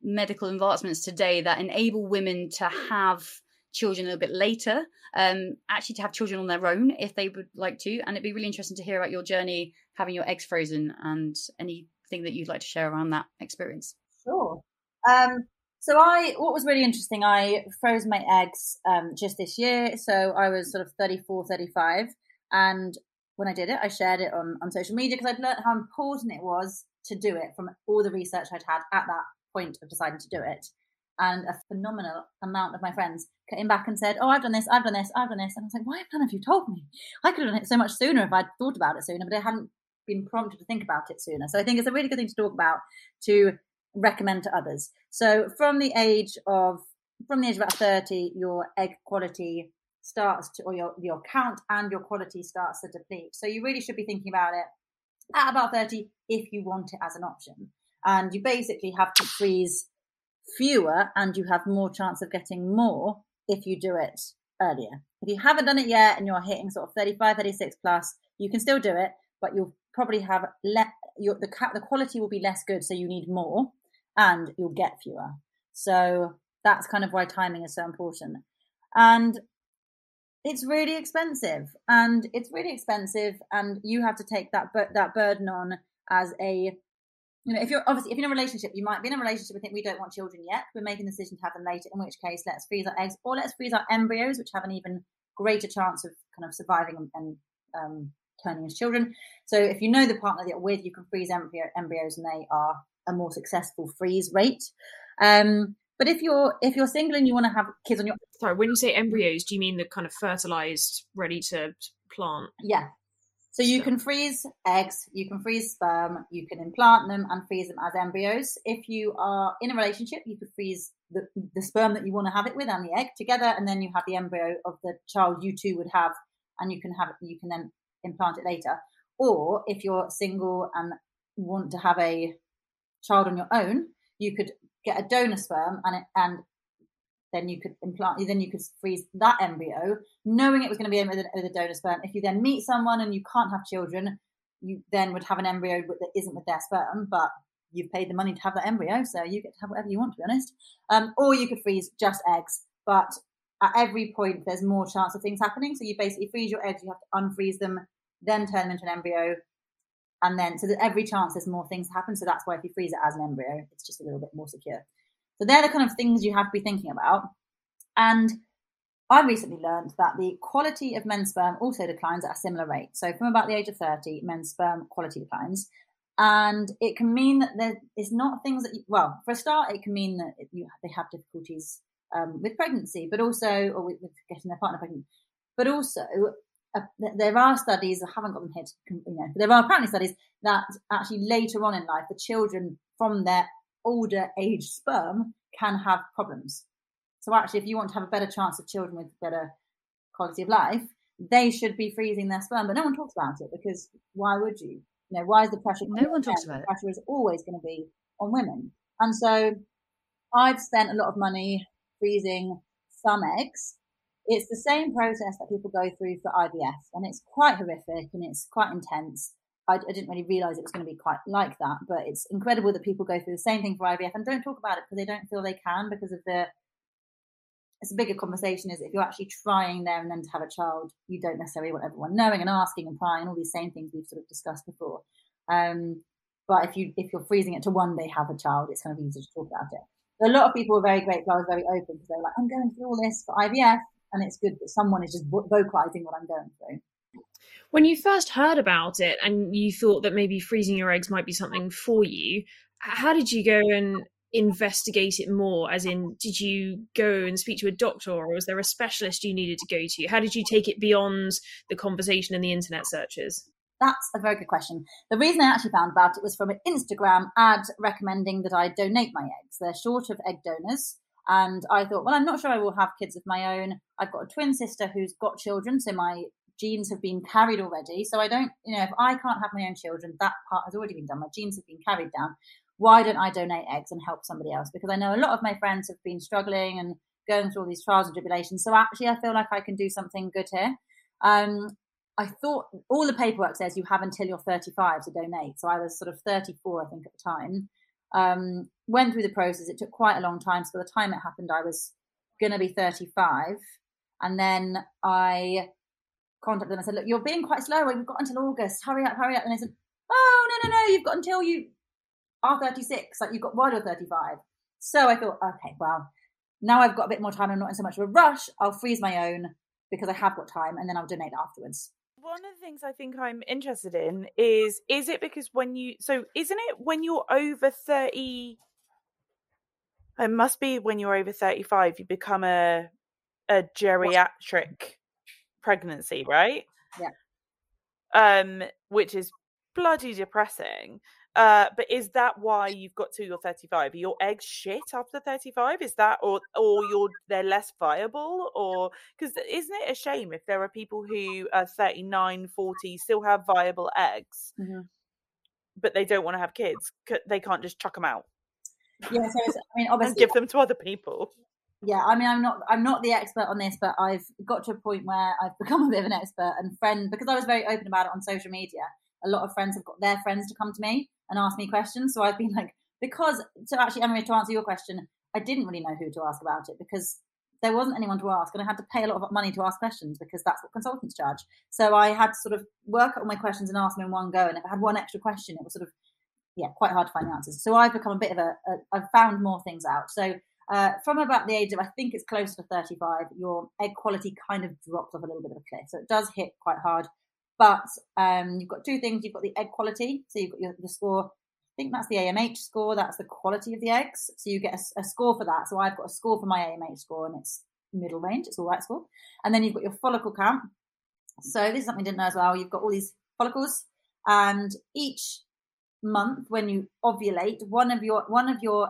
medical advancements today that enable women to have children a little bit later, um, actually to have children on their own if they would like to. And it'd be really interesting to hear about your journey having your eggs frozen and anything that you'd like to share around that experience. Sure. Um, so I, what was really interesting, I froze my eggs um, just this year. So I was sort of 34, 35. And when I did it, I shared it on, on social media because I'd learned how important it was to do it from all the research I'd had at that point of deciding to do it. And a phenomenal amount of my friends came back and said, Oh, I've done this, I've done this, I've done this. And I was like, Why have you told me? I could have done it so much sooner if I'd thought about it sooner, but I hadn't been prompted to think about it sooner. So I think it's a really good thing to talk about to recommend to others. So from the age of from the age of about 30, your egg quality starts to, or your, your count and your quality starts to deplete. So you really should be thinking about it at about 30 if you want it as an option. And you basically have to freeze fewer and you have more chance of getting more if you do it earlier. If you haven't done it yet and you're hitting sort of 35, 36 plus, you can still do it, but you'll probably have le- your, the, the quality will be less good. So you need more and you'll get fewer. So that's kind of why timing is so important. And it's really expensive and it's really expensive and you have to take that that burden on as a you know if you're obviously if you're in a relationship you might be in a relationship and think we don't want children yet we're making the decision to have them later in which case let's freeze our eggs or let's freeze our embryos which have an even greater chance of kind of surviving and, and um, turning into children so if you know the partner that you're with you can freeze embryo, embryos and they are a more successful freeze rate. Um, but if you're if you're single and you want to have kids on your sorry, when you say embryos, do you mean the kind of fertilized, ready to plant? Yeah. So you can freeze eggs, you can freeze sperm, you can implant them and freeze them as embryos. If you are in a relationship, you could freeze the, the sperm that you want to have it with and the egg together, and then you have the embryo of the child you two would have, and you can have you can then implant it later. Or if you're single and want to have a child on your own, you could get a donor sperm and it, and then you could implant, then you could freeze that embryo, knowing it was going to be with a, with a donor sperm. If you then meet someone and you can't have children, you then would have an embryo that isn't with their sperm, but you've paid the money to have that embryo, so you get to have whatever you want, to be honest. Um, or you could freeze just eggs, but at every point there's more chance of things happening. So you basically freeze your eggs, you have to unfreeze them, then turn them into an embryo, and then so that every chance there's more things happen. So that's why if you freeze it as an embryo, it's just a little bit more secure. So they're the kind of things you have to be thinking about. And I recently learned that the quality of men's sperm also declines at a similar rate. So from about the age of 30, men's sperm quality declines. And it can mean that there is not things that, you, well, for a start, it can mean that you, they have difficulties um, with pregnancy, but also, or with, with, getting their partner pregnant. But also, uh, there are studies, I haven't got them here, to, you know, but there are apparently studies that actually later on in life, the children from their older age sperm can have problems. So actually, if you want to have a better chance of children with better quality of life, they should be freezing their sperm. But no one talks about it because why would you? You know, why is the pressure? No one talks about it. Pressure is always going to be on women, and so I've spent a lot of money freezing some eggs. It's the same process that people go through for IVF, and it's quite horrific and it's quite intense. I, I didn't really realize it was going to be quite like that, but it's incredible that people go through the same thing for IVF and don't talk about it because they don't feel they can because of the. It's a bigger conversation. Is if you're actually trying there and then to have a child, you don't necessarily want everyone knowing and asking and prying all these same things we've sort of discussed before. Um, but if you if you're freezing it to one day have a child, it's kind of easy to talk about it. A lot of people were very grateful. I was very open because they were like, I'm going through all this for IVF, and it's good that someone is just vocalizing what I'm going through. When you first heard about it and you thought that maybe freezing your eggs might be something for you, how did you go and investigate it more? As in, did you go and speak to a doctor, or was there a specialist you needed to go to? How did you take it beyond the conversation and the internet searches? That's a very good question. The reason I actually found about it was from an Instagram ad recommending that I donate my eggs. They're short of egg donors. And I thought, well, I'm not sure I will have kids of my own. I've got a twin sister who's got children, so my genes have been carried already. So I don't, you know, if I can't have my own children, that part has already been done. My genes have been carried down. Why don't I donate eggs and help somebody else? Because I know a lot of my friends have been struggling and going through all these trials and tribulations. So actually, I feel like I can do something good here. Um, I thought all the paperwork says you have until you're 35 to donate. So I was sort of 34, I think, at the time. Um, went through the process. It took quite a long time. So by the time it happened, I was going to be 35. And then I contacted them and said, Look, you're being quite slow. We've got until August. Hurry up, hurry up. And they said, Oh, no, no, no. You've got until you are 36. Like you've got while you're 35. So I thought, okay, well, now I've got a bit more time. I'm not in so much of a rush. I'll freeze my own because I have got time and then I'll donate afterwards one of the things I think I'm interested in is is it because when you so isn't it when you're over 30 it must be when you're over 35 you become a a geriatric pregnancy, right? Yeah. Um which is bloody depressing. Uh, but is that why you've got to your 35? Are your eggs shit after 35? Is that or or you're they're less viable or because isn't it a shame if there are people who are 39, 40 still have viable eggs, mm-hmm. but they don't want to have kids? They can't just chuck them out. Yeah, so I mean, obviously, give them to other people. Yeah, I mean, I'm not I'm not the expert on this, but I've got to a point where I've become a bit of an expert and friend because I was very open about it on social media. A lot of friends have got their friends to come to me and ask me questions. So I've been like, because so actually, Emily, to answer your question, I didn't really know who to ask about it because there wasn't anyone to ask, and I had to pay a lot of money to ask questions because that's what consultants charge. So I had to sort of work out all my questions and ask them in one go. And if I had one extra question, it was sort of yeah, quite hard to find the answers. So I've become a bit of a, a I've found more things out. So uh, from about the age of I think it's close to 35, your egg quality kind of drops off a little bit of a cliff. So it does hit quite hard. But um, you've got two things. You've got the egg quality. So you've got your, the score. I think that's the AMH score. That's the quality of the eggs. So you get a, a, score for that. So I've got a score for my AMH score and it's middle range. It's all right score. And then you've got your follicle count. So this is something I didn't know as well. You've got all these follicles and each month when you ovulate, one of your, one of your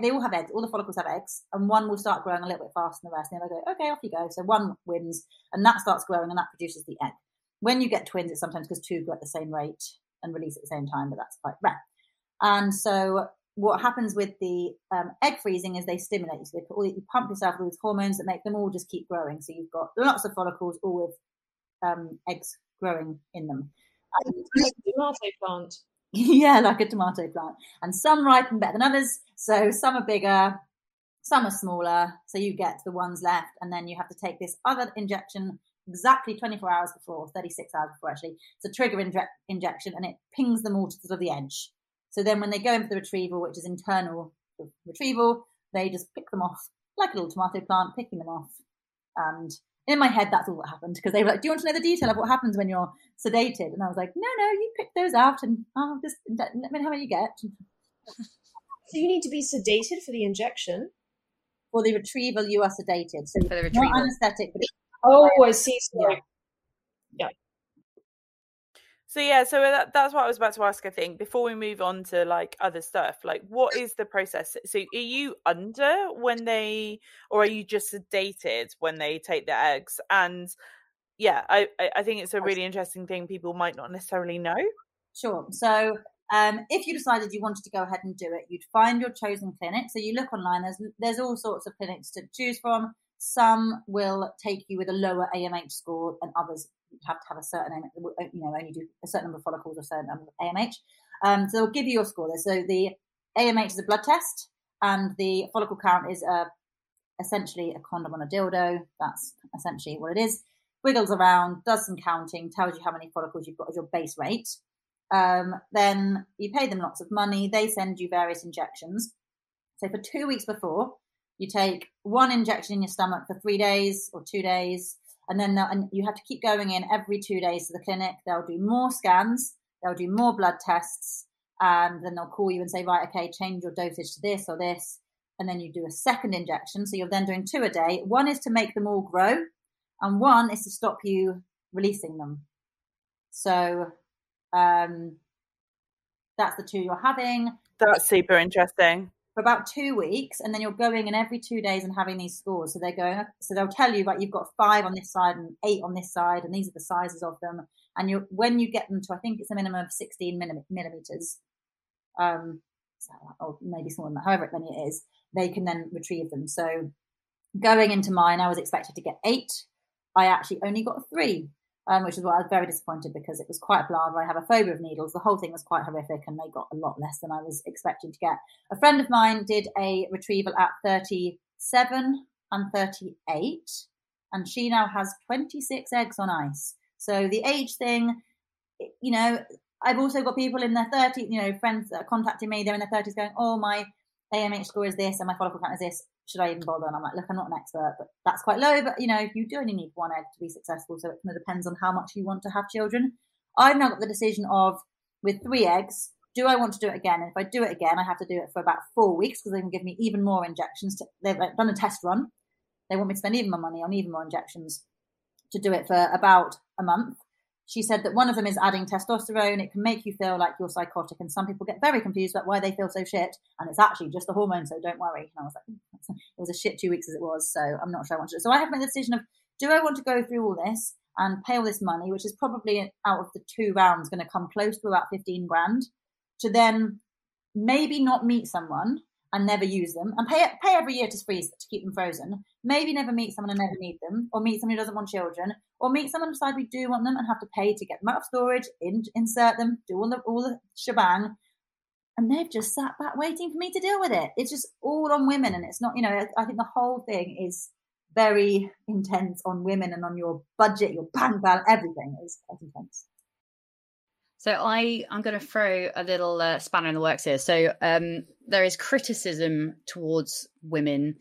they all have eggs. All the follicles have eggs, and one will start growing a little bit faster than the rest. And they go, okay, off you go. So one wins, and that starts growing, and that produces the egg. When you get twins, it's sometimes because two grow at the same rate and release at the same time, but that's quite rare. And so what happens with the um, egg freezing is they stimulate you. So they all, you pump yourself with these hormones that make them all just keep growing. So you've got lots of follicles, all with um, eggs growing in them. tomato plant. yeah, like a tomato plant. And some ripen better than others. So some are bigger, Some are smaller, so you get the ones left, and then you have to take this other injection exactly 24 hours before, 36 hours before actually. It's a trigger inje- injection, and it pings them all to sort of the edge. So then when they go in for the retrieval, which is internal retrieval, they just pick them off like a little tomato plant, picking them off. And in my head, that's all that happened because they were like, "Do you want to know the detail of what happens when you're sedated?" And I was like, "No, no, you pick those out, and I'll just let me know how many you get." So you need to be sedated for the injection. For the retrieval, you are sedated. So For the retrieval. not anaesthetic, but Oh, I see. So Yeah. So yeah, so that, that's what I was about to ask. I think before we move on to like other stuff, like what is the process? So are you under when they, or are you just sedated when they take the eggs? And yeah, I I think it's a really interesting thing people might not necessarily know. Sure. So um, if you decided you wanted to go ahead and do it, you'd find your chosen clinic. So you look online. There's there's all sorts of clinics to choose from. Some will take you with a lower AMH score, and others have to have a certain, you know, only do a certain number of follicles or a certain number of AMH. Um, so they'll give you your score. There. So the AMH is a blood test, and the follicle count is a essentially a condom on a dildo. That's essentially what it is. Wiggles around, does some counting, tells you how many follicles you've got as your base rate. Um, then you pay them lots of money. They send you various injections. So for two weeks before, you take one injection in your stomach for three days or two days, and then and you have to keep going in every two days to the clinic. They'll do more scans, they'll do more blood tests, and then they'll call you and say, right, okay, change your dosage to this or this, and then you do a second injection. So you're then doing two a day. One is to make them all grow, and one is to stop you releasing them. So um, that's the two you're having That's super interesting. For about two weeks, and then you're going in every two days and having these scores. So they're going, so they'll tell you, like you've got five on this side and eight on this side, and these are the sizes of them. And you, when you get them to, I think it's a minimum of 16 millimeters, um, or maybe smaller than that, however many it is, they can then retrieve them. So going into mine, I was expected to get eight. I actually only got three, um, which is why I was very disappointed because it was quite a palaver. I have a phobia of needles. The whole thing was quite horrific, and they got a lot less than I was expecting to get. A friend of mine did a retrieval at 37 and 38, and she now has 26 eggs on ice. So the age thing, you know, I've also got people in their 30s, you know, friends that are contacting me, they're in their 30s going, oh, my AMH score is this and my follicle count is this. Should I even bother? And I'm like, look, I'm not an expert, but that's quite low. But, you know, you do only need one egg to be successful. So it kind of depends on how much you want to have children. I've now got the decision of, with three eggs, do I want to do it again? And if I do it again, I have to do it for about four weeks because they can give me even more injections. To, they've done a test run. They want me to spend even more money on even more injections to do it for about a month. She said that one of them is adding testosterone. It can make you feel like you're psychotic, and some people get very confused about why they feel so shit. And it's actually just the hormone, so don't worry. And I was like, "Hmm, it was a shit two weeks as it was, so I'm not sure I want to. So I have made the decision of do I want to go through all this and pay all this money, which is probably out of the two rounds going to come close to about 15 grand, to then maybe not meet someone and never use them and pay pay every year to freeze to keep them frozen. Maybe never meet someone and never need them, or meet someone who doesn't want children, or meet someone and decide we do want them and have to pay to get them out of storage, in, insert them, do all the all the shebang, and they've just sat back waiting for me to deal with it. It's just all on women, and it's not. You know, I, I think the whole thing is very intense on women and on your budget, your bank balance, everything is quite intense. So I I'm going to throw a little uh, spanner in the works here. So um, there is criticism towards women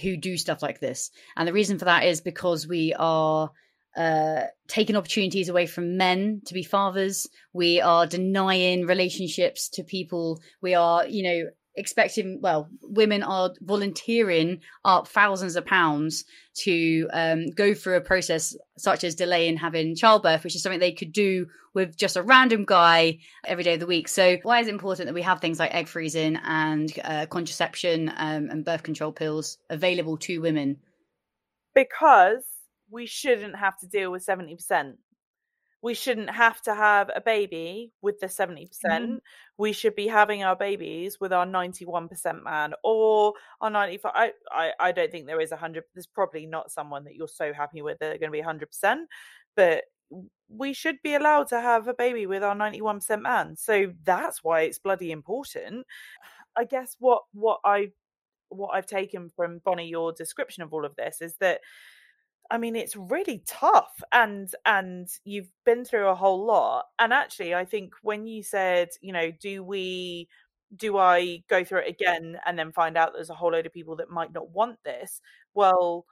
who do stuff like this, and the reason for that is because we are uh, taking opportunities away from men to be fathers. We are denying relationships to people. We are, you know, expecting. Well, women are volunteering up thousands of pounds to um, go through a process such as delaying having childbirth, which is something they could do with just a random guy every day of the week. So, why is it important that we have things like egg freezing and uh, contraception um, and birth control pills available to women? because we shouldn't have to deal with 70%. We shouldn't have to have a baby with the 70%. percent Mm-hmm. We should be having our babies with our 91% man or our 95. I, I, I don't think there is a 100. There's probably not someone that you're so happy with that are going to be 100%. But we should be allowed to have a baby with our 91% man. So that's why it's bloody important. I guess what what I what I've taken from Bonnie, your description of all of this is that I mean, it's really tough, and and you've been through a whole lot. And actually, I think when you said, you know, do we, do I go through it again and then find out there's a whole load of people that might not want this? Well,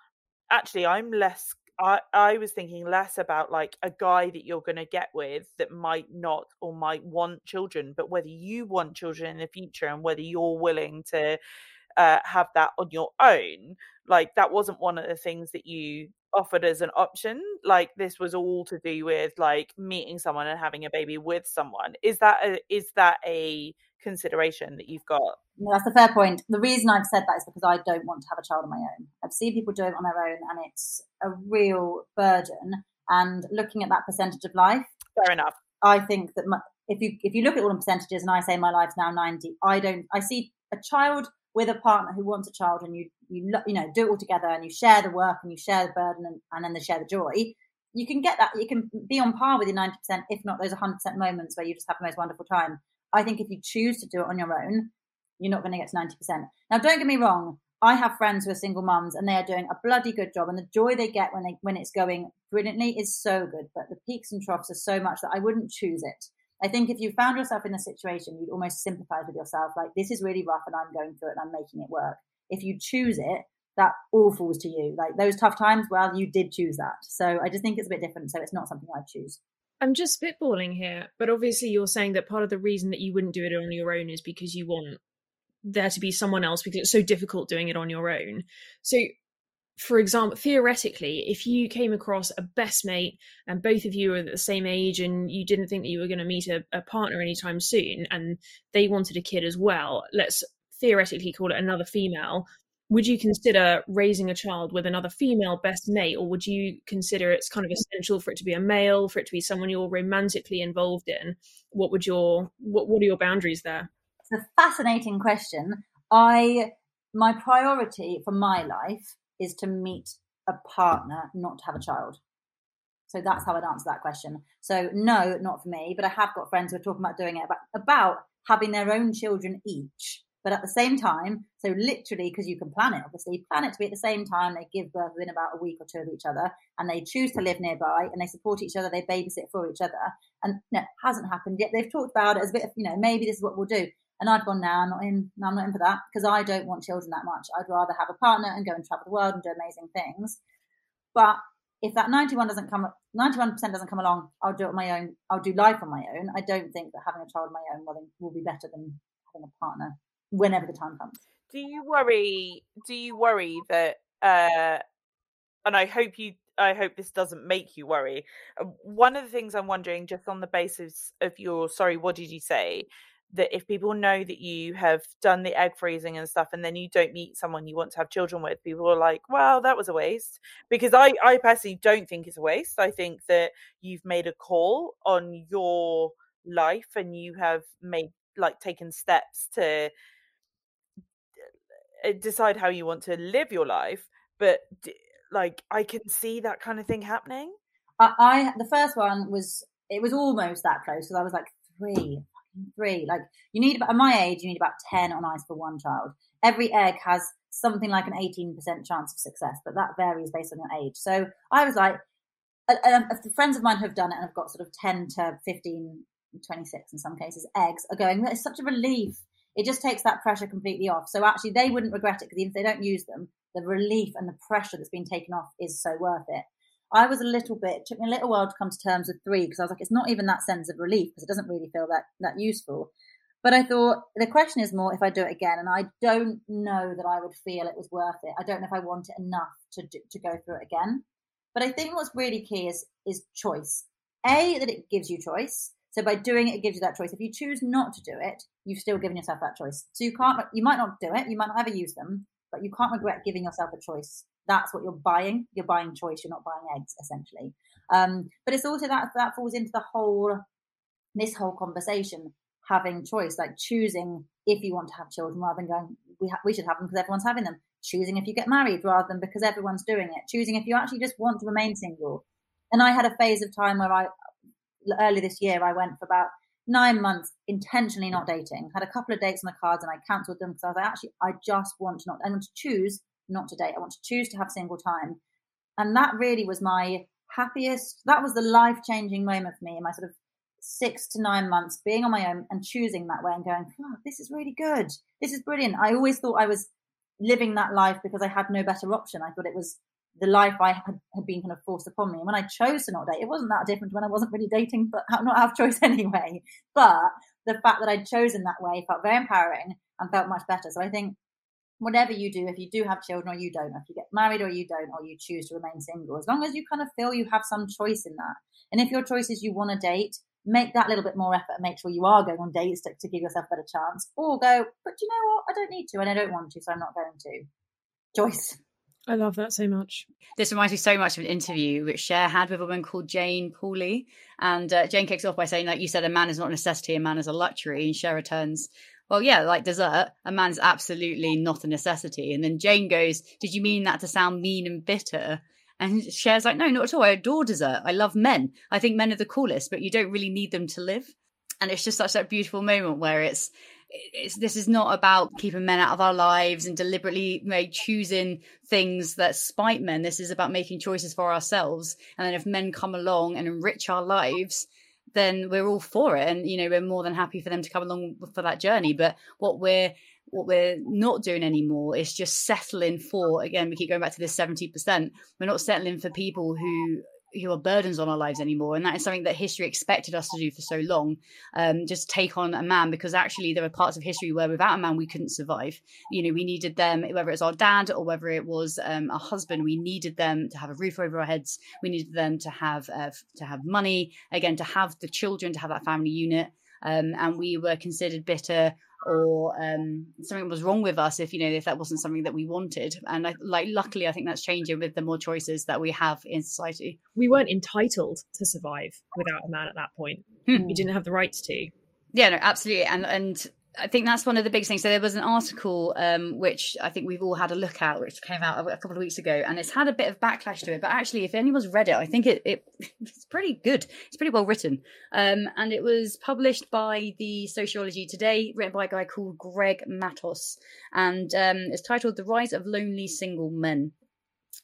actually, I'm less. I I was thinking less about like a guy that you're going to get with that might not or might want children, but whether you want children in the future and whether you're willing to uh, have that on your own. Like that wasn't one of the things that you offered as an option. Like this was all to do with like meeting someone and having a baby with someone. Is that a, is that a consideration that you've got? No, that's a fair point. The reason I've said that is because I don't want to have a child of my own. I've seen people do it on their own, and it's a real burden. And looking at that percentage of life, fair enough. I think that my, if you if you look at all the percentages, and I say my life's now ninety, I don't. I see a child with a partner who wants a child and you you you know do it all together and you share the work and you share the burden and, and then they share the joy you can get that you can be on par with your 90% if not those 100% moments where you just have the most wonderful time. I think if you choose to do it on your own you're not going to get to 90% now don't get me wrong i have friends who are single mums and they are doing a bloody good job and the joy they get when they when it's going brilliantly is so good but the peaks and troughs are so much that i wouldn't choose it I think if you found yourself in a situation, you'd almost sympathize with yourself, like this is really rough and I'm going through it and I'm making it work. If you choose it, that all falls to you. Like those tough times, well, you did choose that. So I just think it's a bit different. So it's not something I'd choose. I'm just spitballing here, but obviously you're saying that part of the reason that you wouldn't do it on your own is because you want there to be someone else because it's so difficult doing it on your own. So for example, theoretically, if you came across a best mate and both of you are the same age and you didn't think that you were going to meet a, a, partner anytime soon and they wanted a kid as well, let's theoretically call it another female, would you consider raising a child with another female best mate or would you consider it's kind of essential for it to be a male, for it to be someone you're romantically involved in? What would your what, what are your boundaries there? It's a fascinating question. I my priority for my life is to meet a partner, not to have a child. So that's how I'd answer that question. So no, not for me, but I have got friends who are talking about doing it about, about having their own children each. But at the same time, so literally, because you can plan it, obviously, plan it to be at the same time. They give birth within about a week or two of each other, and they choose to live nearby, and they support each other. They babysit for each other, and no, it hasn't happened yet. They've talked about it as a bit of, you know, maybe this is what we'll do. And I've gone, now I'm not in, I'm not in for that because I don't want children that much. I'd rather have a partner and go and travel the world and do amazing things. But if that 91 doesn't come, 91% doesn't come along, I'll do it on my own. I'll do life on my own. I don't think that having a child on my own will, will be better than having a partner whenever the time comes. Do you worry? Do you worry that? Uh, and I hope you I hope this doesn't make you worry. Uh, one of the things I'm wondering, just on the basis of your sorry, what did you say? That if people know that you have done the egg freezing and stuff and then you don't meet someone you want to have children with people are like well that was a waste. Because i i personally don't think it's a waste. I think that you've made a call on your life and you have made like taken steps to uh, decide how you want to live your life but like i can see that kind of thing happening. I, I the first one was it was almost that close because i was like three three. Like you need about at my age, you need about ten on ice for one child. Every egg has something like an eighteen percent chance of success, but that varies based on your age. So I was like, uh, friends of mine who have done it and have got sort of ten to 15, 26 in some cases eggs are going. It's such a relief. It just takes that pressure completely off. So actually, they wouldn't regret it because if they don't use them, the relief and the pressure that's been taken off is so worth it. I was a little bit, it took me a little while to come to terms with three because I was like, it's not even that sense of relief because it doesn't really feel that, that useful. But I thought the question is more if I do it again, and I don't know that I would feel it was worth it. I don't know if I want it enough to do, to go through it again. But I think what's really key is is choice. A that it gives you choice. So by doing it, it gives you that choice. If you choose not to do it, you've still given yourself that choice. So you can't, you might not do it, you might not ever use them, but you can't regret giving yourself a choice that's what you're buying. You're buying choice. You're not buying eggs, essentially. Um, but it's also that that falls into the whole this whole conversation having choice, like choosing if you want to have children rather than going we ha- we should have them because everyone's having them. Choosing if you get married rather than because everyone's doing it. Choosing if you actually just want to remain single. And I had a phase of time where I early this year I went for about nine months intentionally not dating. Had a couple of dates on the cards and I cancelled them because I was like, actually, I just want to not, I want to choose not to date. I want to choose to have single time. And that really was my happiest, that was the life changing moment for me in my sort of six to nine months being on my own and choosing that way and going, oh, this is really good. This is brilliant. I always thought I was living that life because I had no better option. I thought it was the life I had, had been kind of forced upon me. And when I chose to not date, it wasn't that different when I wasn't really dating, but not have choice anyway. But the fact that I'd chosen that way felt very empowering and felt much better. So I think whatever you do, if you do have children or you don't, if you get married or you don't, or you choose to remain single, as long as you kind of feel you have some choice in that. And if your choice is you want to date, make that little bit more effort and make sure you are going on dates to, to give yourself a better chance. Or go, but you know what? I don't need to and I don't want to, so I'm not going to. Joyce. I love that so much. This reminds me so much of an interview which Cher had with a woman called Jane Pauley. And uh, Jane kicks off by saying, like you said, a man is not a necessity, a man is a luxury. And Cher returns, well, yeah, like dessert, a man's absolutely not a necessity. And then Jane goes, did you mean that to sound mean and bitter? And Cher's like, no, not at all. I adore dessert. I love men. I think men are the coolest, but you don't really need them to live. And it's just such a beautiful moment where it's it's, this is not about keeping men out of our lives and deliberately choosing things that spite men. This is about making choices for ourselves. And then if men come along and enrich our lives, then we're all for it. And, you know, we're more than happy for them to come along for that journey. But what we're, what we're not doing anymore is just settling for, again, we keep going back to this 70%. We're not settling for people who who are burdens on our lives anymore and that is something that history expected us to do for so long um, just take on a man because actually there are parts of history where without a man we couldn't survive. You know we needed them whether it's our dad or whether it was um, a husband we needed them to have a roof over our heads. We needed them to have uh, to have money again to have the children to have that family unit um, and we were considered bitter or um, something was wrong with us if you know if that wasn't something that we wanted. And I, like luckily i think that's changing with the more choices that we have in society. We weren't entitled to survive without a man at that point. Hmm. we didn't have the rights to. Yeah no absolutely. And and I think that's one of the big things. So there was an article um, which I think we've all had a look at, which came out a couple of weeks ago, and it's had a bit of backlash to it. But actually, if anyone's read it, I think it, it it's pretty good. It's pretty well written, um, and it was published by the Psychology Today, written by a guy called Greg Matos, and um, it's titled "The Rise of Lonely Single Men."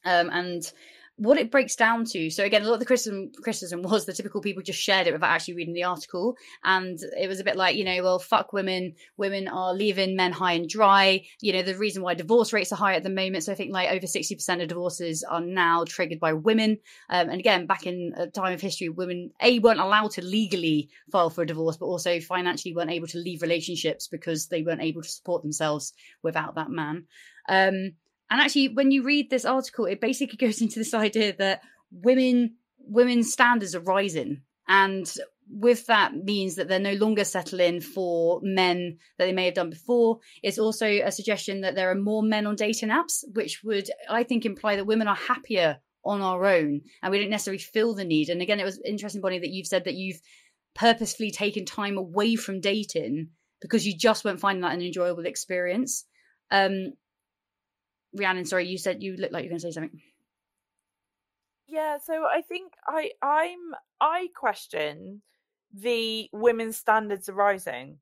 Um, and what it breaks down to so again a lot of the criticism criticism was the typical people just shared it without actually reading the article. And it was a bit like you know well fuck women women are leaving men high and dry. You know the reason why divorce rates are high at the moment so i think like over 60% of divorces are now triggered by women. Um, and again back in a time of history women a weren't allowed to legally file for a divorce but also financially weren't able to leave relationships because they weren't able to support themselves without that man. Um, and actually, when you read this article, it basically goes into this idea that women women's standards are rising, and with that means that they're no longer settling for men that they may have done before. It's also a suggestion that there are more men on dating apps, which would, I think, imply that women are happier on our own and we don't necessarily feel the need. And again, it was interesting, Bonnie, that you've said that you've purposefully taken time away from dating because you just weren't finding that an enjoyable experience. Um, Rhiannon, sorry, you said you looked like you were going to say something. Yeah, so I think I I'm I question the women's standards are rising.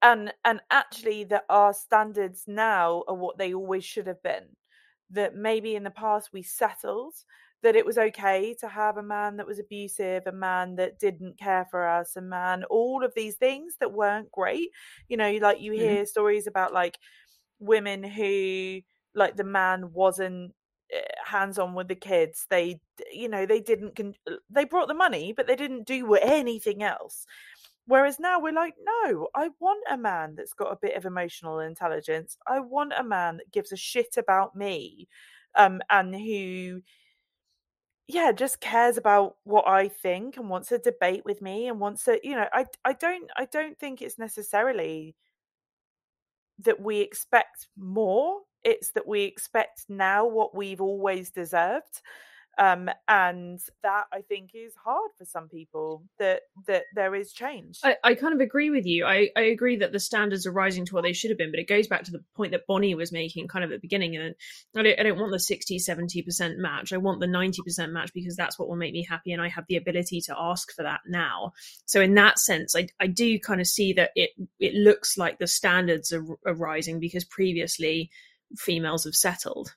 And and actually that our standards now are what they always should have been. That maybe in the past we settled that it was okay to have a man that was abusive, a man that didn't care for us, a man, all of these things that weren't great. You know, like you mm-hmm. hear mm-hmm. stories about like women who like the man wasn't eh, hands on with the kids they you know they didn't con- uh, they brought the money but they didn't do anything else. Whereas now we're like no i want a man that's got a bit of emotional intelligence. I want a man that gives a shit about me um and who yeah just cares about what i think and wants to debate with me and wants to you know i i don't i don't think it's necessarily that we expect more it's that we expect now what we've always deserved um, and that I think is hard for some people that that there is change. I, I kind of agree with you. I, I agree that the standards are rising to what they should have been, but it goes back to the point that Bonnie was making kind of at the beginning. And I don't, I don't want the 60, 70% match. I want the 90% match because that's what will make me happy. And I have the ability to ask for that now. So in that sense, I, I do kind of see that it, it looks like the standards are, are rising because previously females have settled.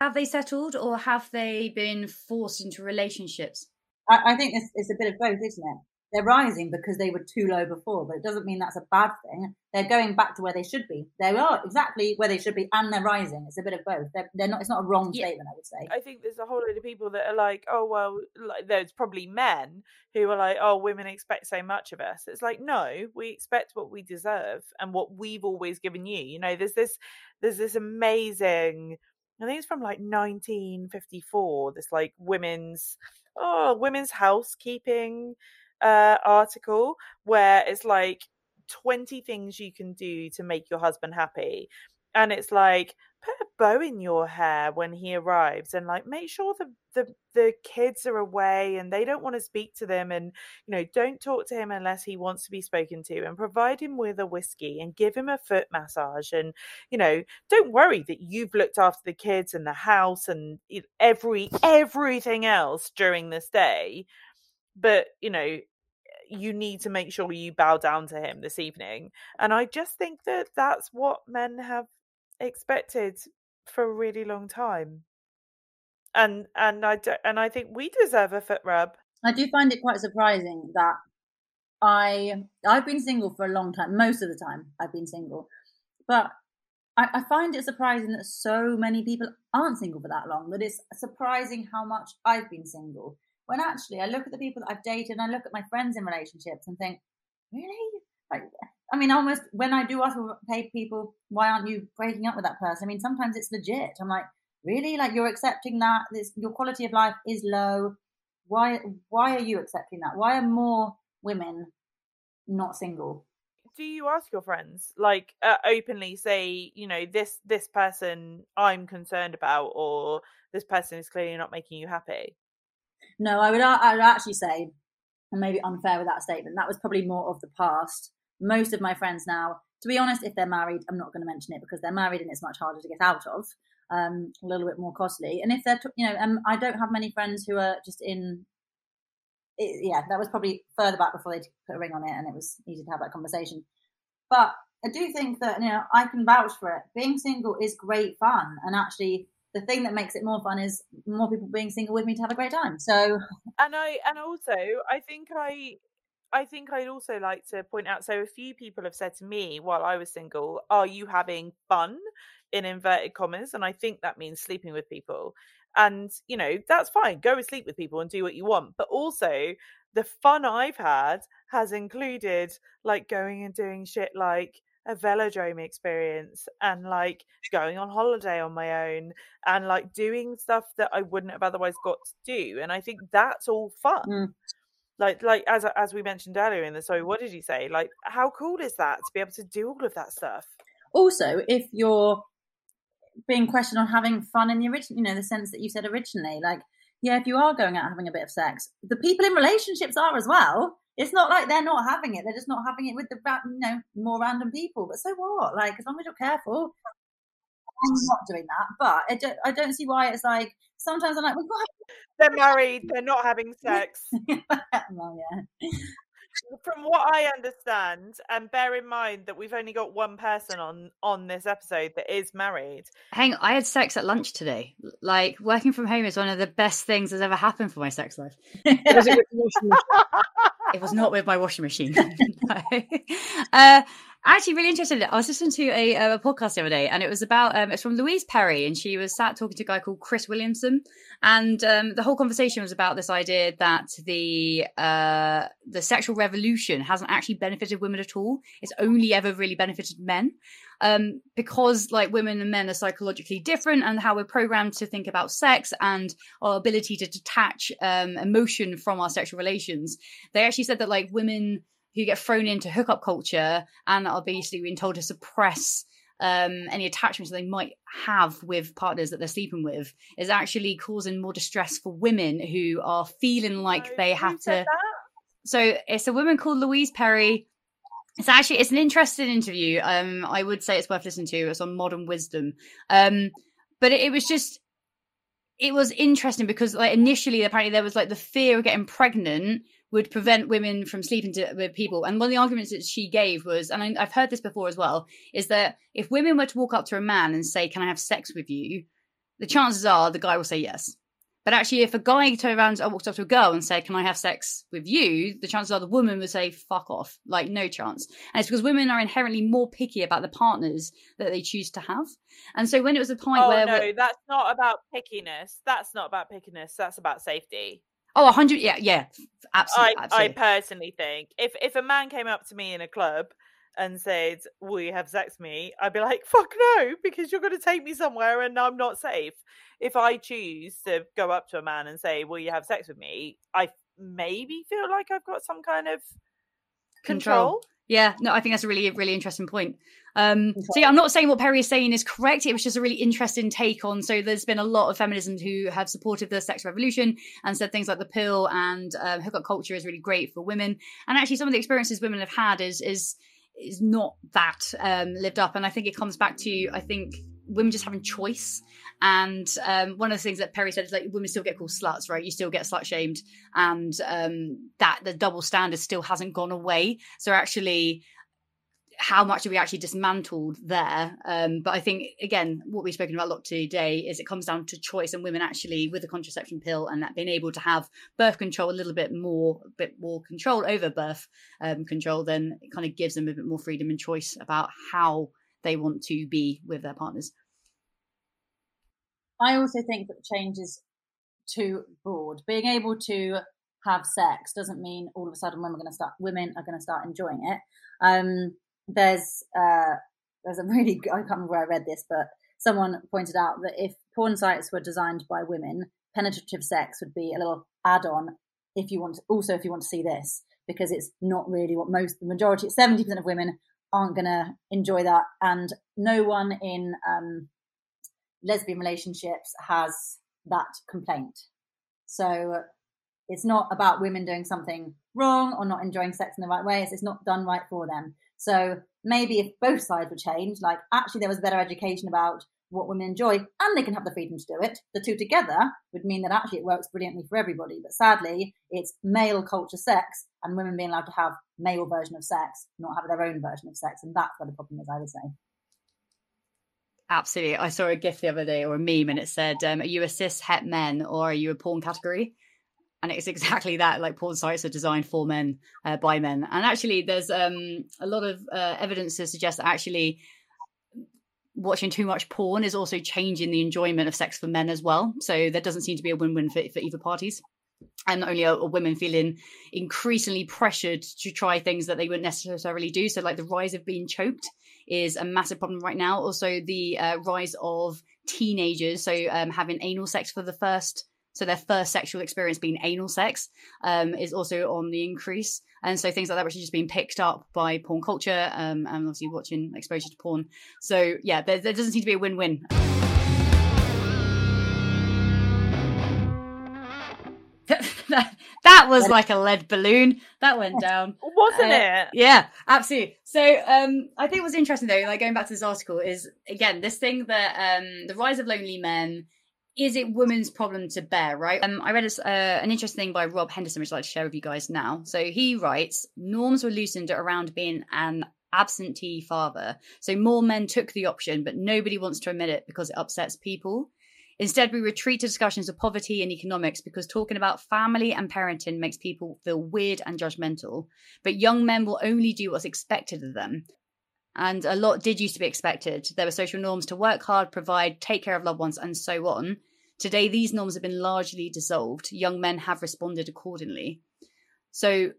Have they settled or have they been forced into relationships? I, I think it's, it's a bit of both, isn't it? They're rising because they were too low before, but it doesn't mean that's a bad thing. They're going back to where they should be. They are exactly where they should be, and they're rising. It's a bit of both. They're, they're not. It's not a wrong Yeah. statement, I would say. I think there's a whole lot of people that are like, oh well, like there's probably men who are like, oh, women expect so much of us. It's like, no, we expect what we deserve and what we've always given you. You know, there's this, there's this amazing. I think it's from like 1954. This like women's, oh, women's housekeeping uh article where it's like 20 things you can do to make your husband happy. And it's like put a bow in your hair when he arrives and like make sure the the, the kids are away and they don't want to speak to them and you know don't talk to him unless he wants to be spoken to and provide him with a whiskey and give him a foot massage. And you know don't worry that you've looked after the kids and the house and every everything else during this day but you know you need to make sure you bow down to him this evening and i just think that that's what men have expected for a really long time and and i do, and i think we deserve a foot rub I do find it quite surprising that I I've been single for a long time. Most of the time, I've been single, but I, I find it surprising that so many people aren't single for that long. That it's surprising how much I've been single. When actually, I look at the people that I've dated and I look at my friends in relationships and think, really? Like, I mean, almost when I do ask people, why aren't you breaking up with that person? I mean, sometimes it's legit. I'm like, really? Like you're accepting that this your quality of life is low. Why why are you accepting that? Why are more women not single? do you ask your friends like uh, openly say you know this this person i'm concerned about or this person is clearly not making you happy No, I would I would actually say, and maybe unfair with that statement, that was probably more of the past. Most of my friends now, to be honest, if they're married, I'm not going to mention it because they're married and it's much harder to get out of, um, a little bit more costly. And if they're, you know, um, I don't have many friends who are just in. It, yeah, that was probably further back before they put a ring on it, and it was easy to have that conversation. But I do think that you know I can vouch for it. Being single is great fun, and actually, the thing that makes it more fun is more people being single with me to have a great time. So and i and also i think i i think i'd also like to point out so a few people have said to me while i was single are you having fun in inverted commas and i think that means sleeping with people and you know that's fine go and sleep with people and do what you want but also the fun i've had has included like going and doing shit like a velodrome experience and like going on holiday on my own and like doing stuff that I wouldn't have otherwise got to do. And I think that's all fun. Mm. Like like as as we mentioned earlier in the story, what did you say? Like how cool is that to be able to do all of that stuff? also if you're being questioned on having fun in the original you know the sense that you said originally like yeah if you are going out having a bit of sex the people in relationships are as well it's not like they're not having it they're just not having it with the you know more random people but so what like as long as you're careful i'm not doing that but I don't, I don't see why it's like sometimes i'm like we've They're married, they're not having sex. well yeah From what I understand, and bear in mind that we've only got one person on on this episode that is married. Hang on, I had sex at lunch today. Like working from home is one of the best things that's ever happened for my sex life. It was not with my washing machine. no. uh, actually, really interested. I was listening to a, a podcast the other day, and it was about um, it's from Louise Perry, and she was sat talking to a guy called Chris Williamson, and um, the whole conversation was about this idea that the uh, the sexual revolution hasn't actually benefited women at all. It's only ever really benefited men. Um, because like women and men are psychologically different and how we're programmed to think about sex and our ability to detach um, emotion from our sexual relations they actually said that like women who get thrown into hookup culture and are basically being told to suppress um, any attachments they might have with partners that they're sleeping with is actually causing more distress for women who are feeling like So, they have to. that? So it's a woman called Louise Perry. It's actually it's an interesting interview. Um, I would say it's worth listening to. It's on modern wisdom. Um, but it, it was just it was interesting because like initially apparently there was like the fear of getting pregnant would prevent women from sleeping to, with people. And one of the arguments that she gave was, and I, I've heard this before as well, is that if women were to walk up to a man and say, "Can I have sex with you?" the chances are the guy will say yes. But actually, if a guy turned around and walked up to a girl and said, "Can I have sex with you?" the chances are the woman would say, "Fuck off!" Like no chance. And it's because women are inherently more picky about the partners that they choose to have. And so when it was a point Oh where, no, that's not about pickiness. That's not about pickiness. That's about safety. Oh, 100. yeah, yeah, absolutely, I, I personally think if if a man came up to me in a club and said, "Will you have sex with me?" I'd be like, "Fuck no," because you're going to take me somewhere and I'm not safe. If I choose to go up to a man and say, "Will you have sex with me?" I maybe feel like I've got some kind of Control. control. Yeah, no, I think that's a really, really interesting point. Um, so yeah, I'm not saying what Perry is saying is correct. It was just a really interesting take on. So there's been a lot of feminism who have supported the sex revolution and said things like the pill and um, hookup culture is really great for women. And actually, some of the experiences women have had is is is not that um, lived up. And I think it comes back to I think women just having choice. And um, one of the things that Perry said is like women still get called sluts, right? You still get slut shamed, and um, that the double standard still hasn't gone away. So actually, how much have we actually dismantled there? Um, but I think again, what we've spoken about a lot today is it comes down to choice and women actually with the contraception pill and that being able to have birth control a little bit more, a bit more control over birth um, control, then it kind of gives them a bit more freedom and choice about how they want to be with their partners. I also think that the change is too broad. Being able to have sex doesn't mean all of a sudden women are going to start women are going to start enjoying it. Um, there's uh, there's a really I can't remember where I read this, but someone pointed out that if porn sites were designed by women, penetrative sex would be a little add-on if you want also if you want to see this because it's not really what most the majority 70% of women aren't going to enjoy that and no one in um, lesbian relationships has that complaint. So it's not about women doing something wrong or not enjoying sex in the right way it's, it's not done right for them so maybe if both sides were changed like actually there was better education about what women enjoy and they can have the freedom to do it the two together would mean that actually it works brilliantly for everybody but sadly it's male culture sex and women being allowed to have male version of sex not have their own version of sex and that's where the problem is i would say Absolutely. I saw a gif the other day or a meme and it said, um, Are you a cis het men or are you a porn category? And it's exactly that. Like porn sites are designed for men, uh, by men. And actually, there's um, a lot of uh, evidence to suggest that actually watching too much porn is also changing the enjoyment of sex for men as well. So there doesn't seem to be a win win for, for either parties. And not only are, are women feeling increasingly pressured to try things that they wouldn't necessarily do. So, like the rise of being choked is a massive problem right now. Also, the uh, rise of teenagers, so um, having anal sex for the first, so their first sexual experience being anal sex, um, is also on the increase. And so things like that are actually just being picked up by porn culture, um, and obviously watching exposure to porn. So yeah, there, there doesn't seem to be a win-win. that, that was like a lead balloon that went down Wasn't Uh, it? yeah, absolutely. So um, I think what's interesting though, like going back to this article, is again this thing that um, the rise of lonely men. Is it women's problem to bear, right? Um, I read a, uh, an interesting thing by Rob Henderson, which I'd like to share with you guys now. So he writes, norms were loosened around being an absentee father. So more men took the option, but nobody wants to admit it because it upsets people. Instead, we retreat to discussions of poverty and economics because talking about family and parenting makes people feel weird and judgmental. But young men will only do what's expected of them. And a lot did used to be expected. There were social norms to work hard, provide, take care of loved ones, and so on. Today, these norms have been largely dissolved. Young men have responded accordingly. So,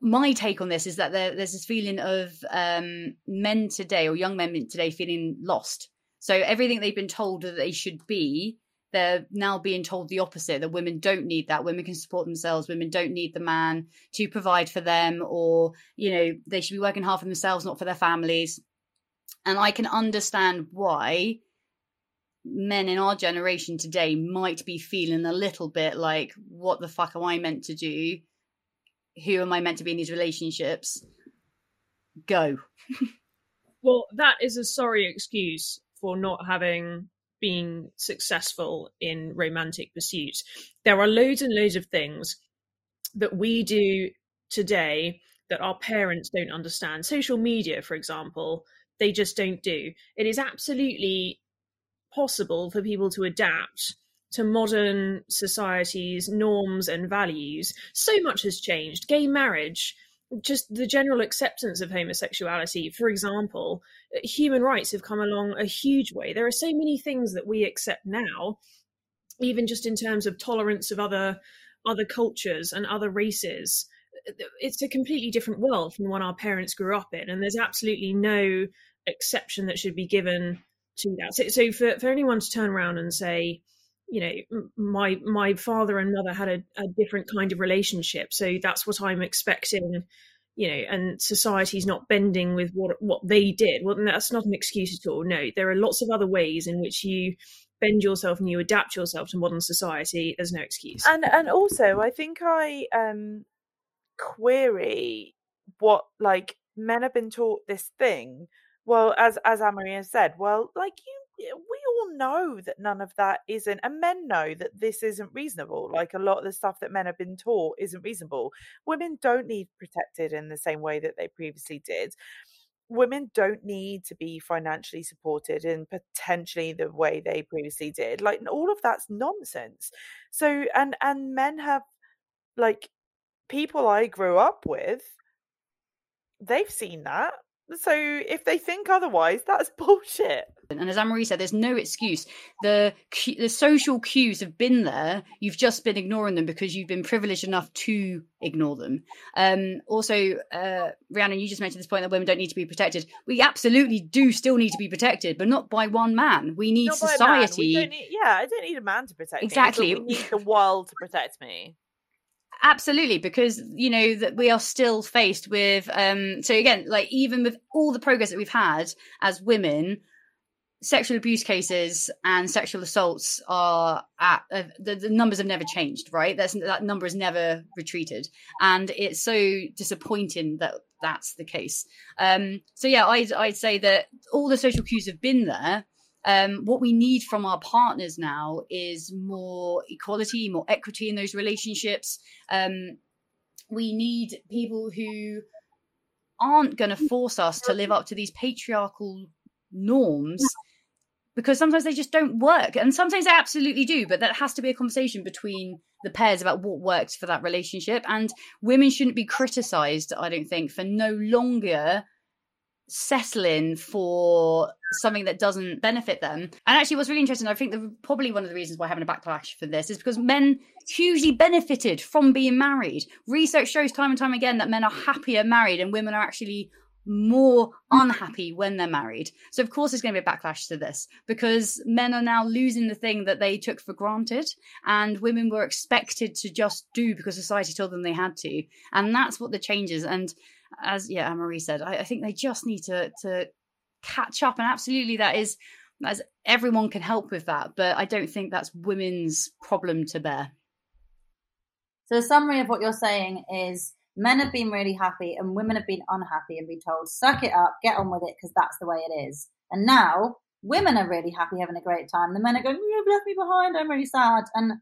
my take on this is that there, there's this feeling of um, men today, or young men today, feeling lost. So everything they've been told that they should be, they're now being told the opposite that women don't need that. Women can support themselves. Women don't need the man to provide for them, or, you know, they should be working hard for themselves, not for their families. and I can understand why men in our generation today might be feeling a little bit like, what the fuck am I meant to do? Who am I meant to be in these relationships? Go. well, that is a sorry excuse for not having been successful in romantic pursuits. There are loads and loads of things that we do today that our parents don't understand. Social media, for example, they just don't do. It is absolutely possible for people to adapt to modern society's norms and values. So much has changed. Gay marriage, just the general acceptance of homosexuality, for example, uh, human rights have come along a huge way. There are so many things that we accept now, even just in terms of tolerance of other other cultures and other races. Uh, it's a completely different world from the one our parents grew up in, and there's absolutely no exception that should be given to that. So, so for, for anyone to turn around and say, you know, my my father and mother had a, a different kind of relationship, so that's what I'm expecting you know, and society's not bending with what what they did. Well, that's not an excuse at all. No, there are lots of other ways in which you bend yourself and you adapt yourself to modern society. There's no excuse. And and also, I think I um query what like men have been taught this thing well, as as Anne-Marie said, well, like you, we all know that none of that isn't, and men know that this isn't reasonable. Like a lot of the stuff that men have been taught isn't reasonable. Women don't need protected in the same way that they previously did. Women don't need to be financially supported in potentially the way they previously did. Like all of that's nonsense. So, and and men have like people I grew up with. They've seen that so if they think otherwise, that's bullshit. And as Anne-Marie said, there's no excuse. The the social cues have been there. You've just been ignoring them because you've been privileged enough to ignore them. Um, also, uh, Rhiannon, you just mentioned this point that women don't need to be protected. We absolutely do still need to be protected, but not by one man. We need not society. Need, yeah, I don't need a man to protect exactly. me. Exactly. We need the world to protect me absolutely because you know that we are still faced with um so again like even with all the progress that we've had as women sexual abuse cases and sexual assaults are at uh, the, the, numbers have never changed right? That's that number has never retreated. And it's so disappointing that that's the case. Um so yeah i'd i'd say that all the social cues have been there um, what we need from our partners now is more equality, more equity in those relationships. Um, we need people who aren't going to force us to live up to these patriarchal norms because sometimes they just don't work and sometimes they absolutely do but that has to be a conversation between the pairs about what works for that relationship and women shouldn't be criticized i don't think for no longer settling for something that doesn't benefit them. And actually, what's really interesting, I think the, probably one of the reasons why having a backlash for this is because men hugely benefited from being married. Research shows time and time again that men are happier married and women are actually more unhappy when they're married. So, of course, there's going to be a backlash to this because men are now losing the thing that they took for granted, and women were expected to just do because society told them they had to. And that's what the changes. And as yeah, Anne-Marie said, I, I think they just need to to catch up, and absolutely that is as everyone can help with that, but I don't think that's women's problem to bear. So, the summary of what you're saying is men have been really happy and women have been unhappy and been told, suck it up, get on with it, because that's the way it is. And now women are really happy, having a great time. The men are going, You've left me behind, I'm really sad. And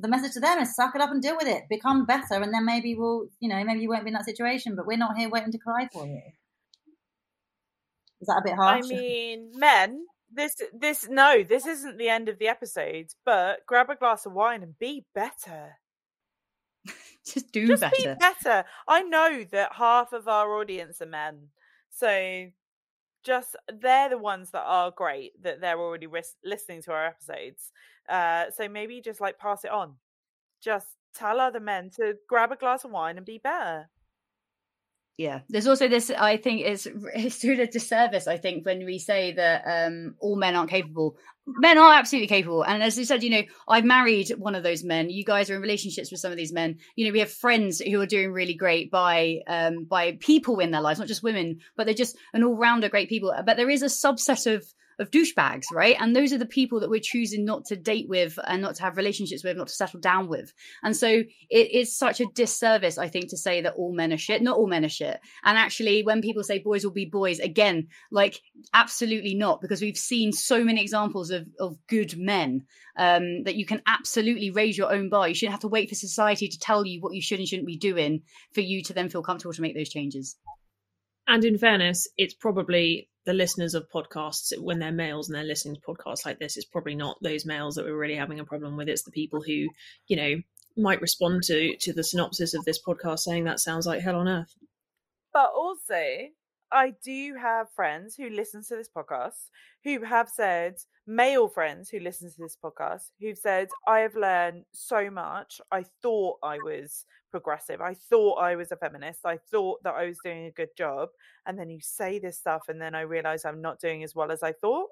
the message to them is suck it up and deal with it, become better, and then maybe we'll, you know, maybe you won't be in that situation, but we're not here waiting to cry for you. Is that a bit harsh? I mean, men, this, this, no, this isn't the end of the episode, but grab a glass of wine and be better. Just do Just better. be better. I know that half of our audience are men, so just they're the ones that are great that they're already ris- listening to our episodes. Uh, so maybe just like pass it on. Just tell other men to grab a glass of wine and be better. Yeah. There's also this i think it's it's doing a disservice i think when we say that um all men aren't capable. Men are absolutely capable. And as you said you know i've married one of those men. You guys are in relationships with some of these men. You know we have friends who are doing really great by um by people in their lives not just women but they're just an all-rounder great people. But there is a subset of of douchebags, right? And those are the people that we're choosing not to date with and not to have relationships with, not to settle down with. And so it is such a disservice, I think, to say that all men are shit. Not all men are shit. And actually, when people say boys will be boys, again, like absolutely not, because we've seen so many examples of, of good men um, that you can absolutely raise your own bar. You shouldn't have to wait for society to tell you what you should and shouldn't be doing for you to then feel comfortable to make those changes. And in fairness, it's probably the listeners of podcasts when they're males and they're listening to podcasts like this it's probably not those males that we're really having a problem with. It's the people who you know might respond to to the synopsis of this podcast saying that sounds like hell on earth. But also I do have friends who listen to this podcast who have said, male friends who listen to this podcast, who've said, I have learned so much. I thought I was progressive. I thought I was a feminist. I thought that I was doing a good job. And then you say this stuff, and then I realize I'm not doing as well as I thought.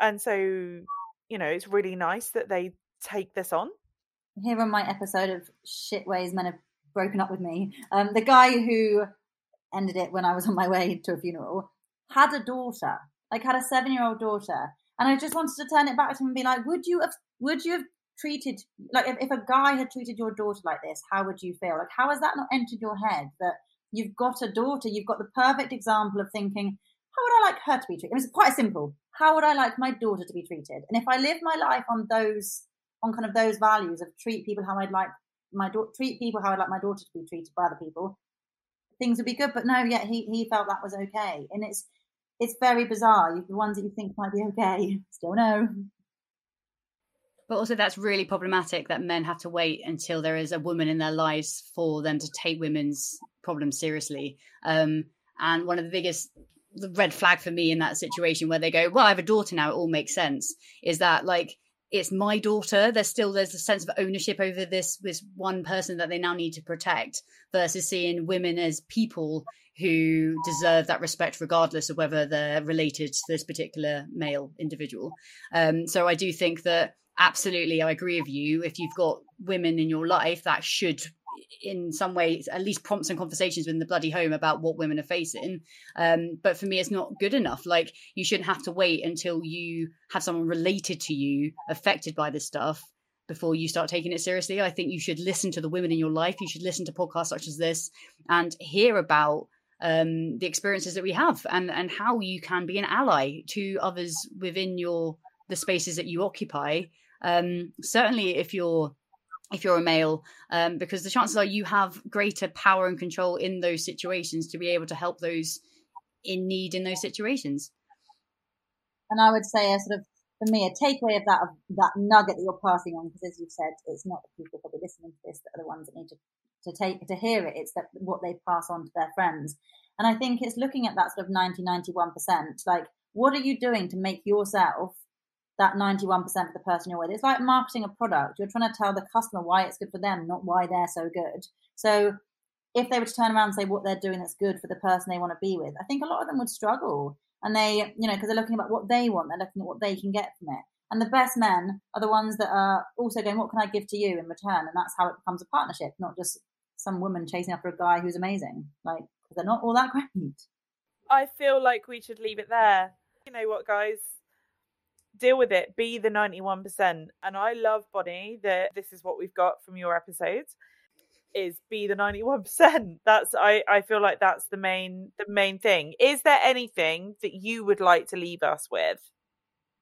And so, you know, it's really nice that they take this on. Here on my episode of Shit Ways Men Have Broken Up With Me, um, the guy who ended it when I was on my way to a funeral, had a daughter, like had a seven year old daughter. And I just wanted to turn it back to him and be like, would you have, would you have treated, like if, if a guy had treated your daughter like this, how would you feel? Like, how has that not entered your head that you've got a daughter, you've got the perfect example of thinking, how would I like her to be treated? It's quite simple. How would I like my daughter to be treated? And if I live my life on those, on kind of those values of treat people how I'd like my daughter, treat people how I'd like my daughter to be treated by other people, things would be good. But no, yet he, he felt that was okay. And it's, it's very bizarre. The ones that you think might be okay, still no. But also, that's really problematic that men have to wait until there is a woman in their lives for them to take women's problems seriously. Um, and one of the biggest red flag for me in that situation where they go, "Well, I have a daughter now; it all makes sense," is that like it's my daughter. There's still there's a sense of ownership over this this one person that they now need to protect versus seeing women as people who deserve that respect regardless of whether they're related to this particular male individual. Um, so i do think that absolutely i agree with you. If you've got women in your life that should in some ways at least prompt some conversations within the bloody home about what women are facing. Um, but for me it's not good enough. Like you shouldn't have to wait until you have someone related to you affected by this stuff before you start taking it seriously. I think you should listen to the women in your life. You should listen to podcasts such as this and hear about um, the experiences that we have and and how you can be an ally to others within your the spaces that you occupy. Um, certainly if you're if you're a male, um, because the chances are you have greater power and control in those situations to be able to help those in need in those situations. And I would say, a sort of, for me, a takeaway of that of that nugget that you're passing on, because as you've said, it's not the people probably listening to this that are the ones that need to to take to hear it. It's that what they pass on to their friends. And I think it's looking at that sort of 90, 91%. Like, what are you doing to make yourself that 91% of the person you're with. It's like marketing a product. You're trying to tell the customer why it's good for them, not why they're so good. So if they were to turn around and say what they're doing that's good for the person they want to be with, I think a lot of them would struggle. And they, you know, because they're looking about what they want, they're looking at what they can get from it. And the best men are the ones that are also going, what can I give to you in return? And that's how it becomes a partnership, not just some woman chasing after a guy who's amazing. Like, they're not all that great. I feel like we should leave it there. You know what, guys? Deal with it be the 91% and i love bonnie that this is what we've got from your episodes is be the 91% that's i i feel like that's the main the main thing is there anything that you would like to leave us with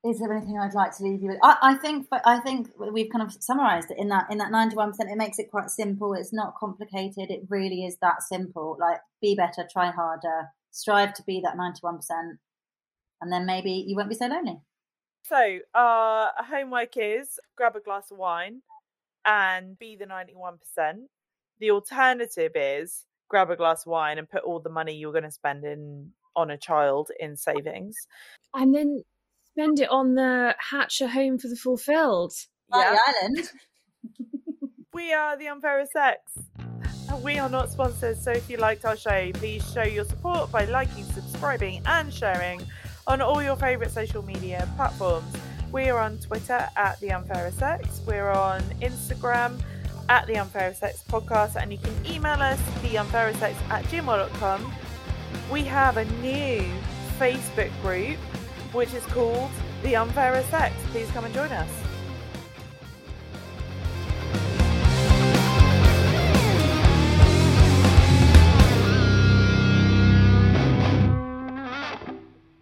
is there anything I'd like to leave you with? I, I think, but I think we've kind of summarised it in that in that ninety one percent. It makes it quite simple. It's not complicated. It really is that simple. Like, be better, try harder, strive to be that ninety one percent, and then maybe you won't be so lonely. So, uh, our homework is grab a glass of wine and be the 91%. The alternative is grab a glass of wine and put all the money you're going to spend in on a child in savings. And then spend it on the Hatcher Home for the Fulfilled. Yeah. Island. we are the Unfairer Sex. We are not sponsored, so if you liked our show, please show your support by liking, subscribing, and sharing on all your favourite social media platforms. We are on Twitter at The Unfairer Sex. We're on Instagram at The Unfairer Sex Podcast, and you can email us, theunfairsex at gmail.com. We have a new Facebook group, which is called The Unfairer Sex. Please come and join us.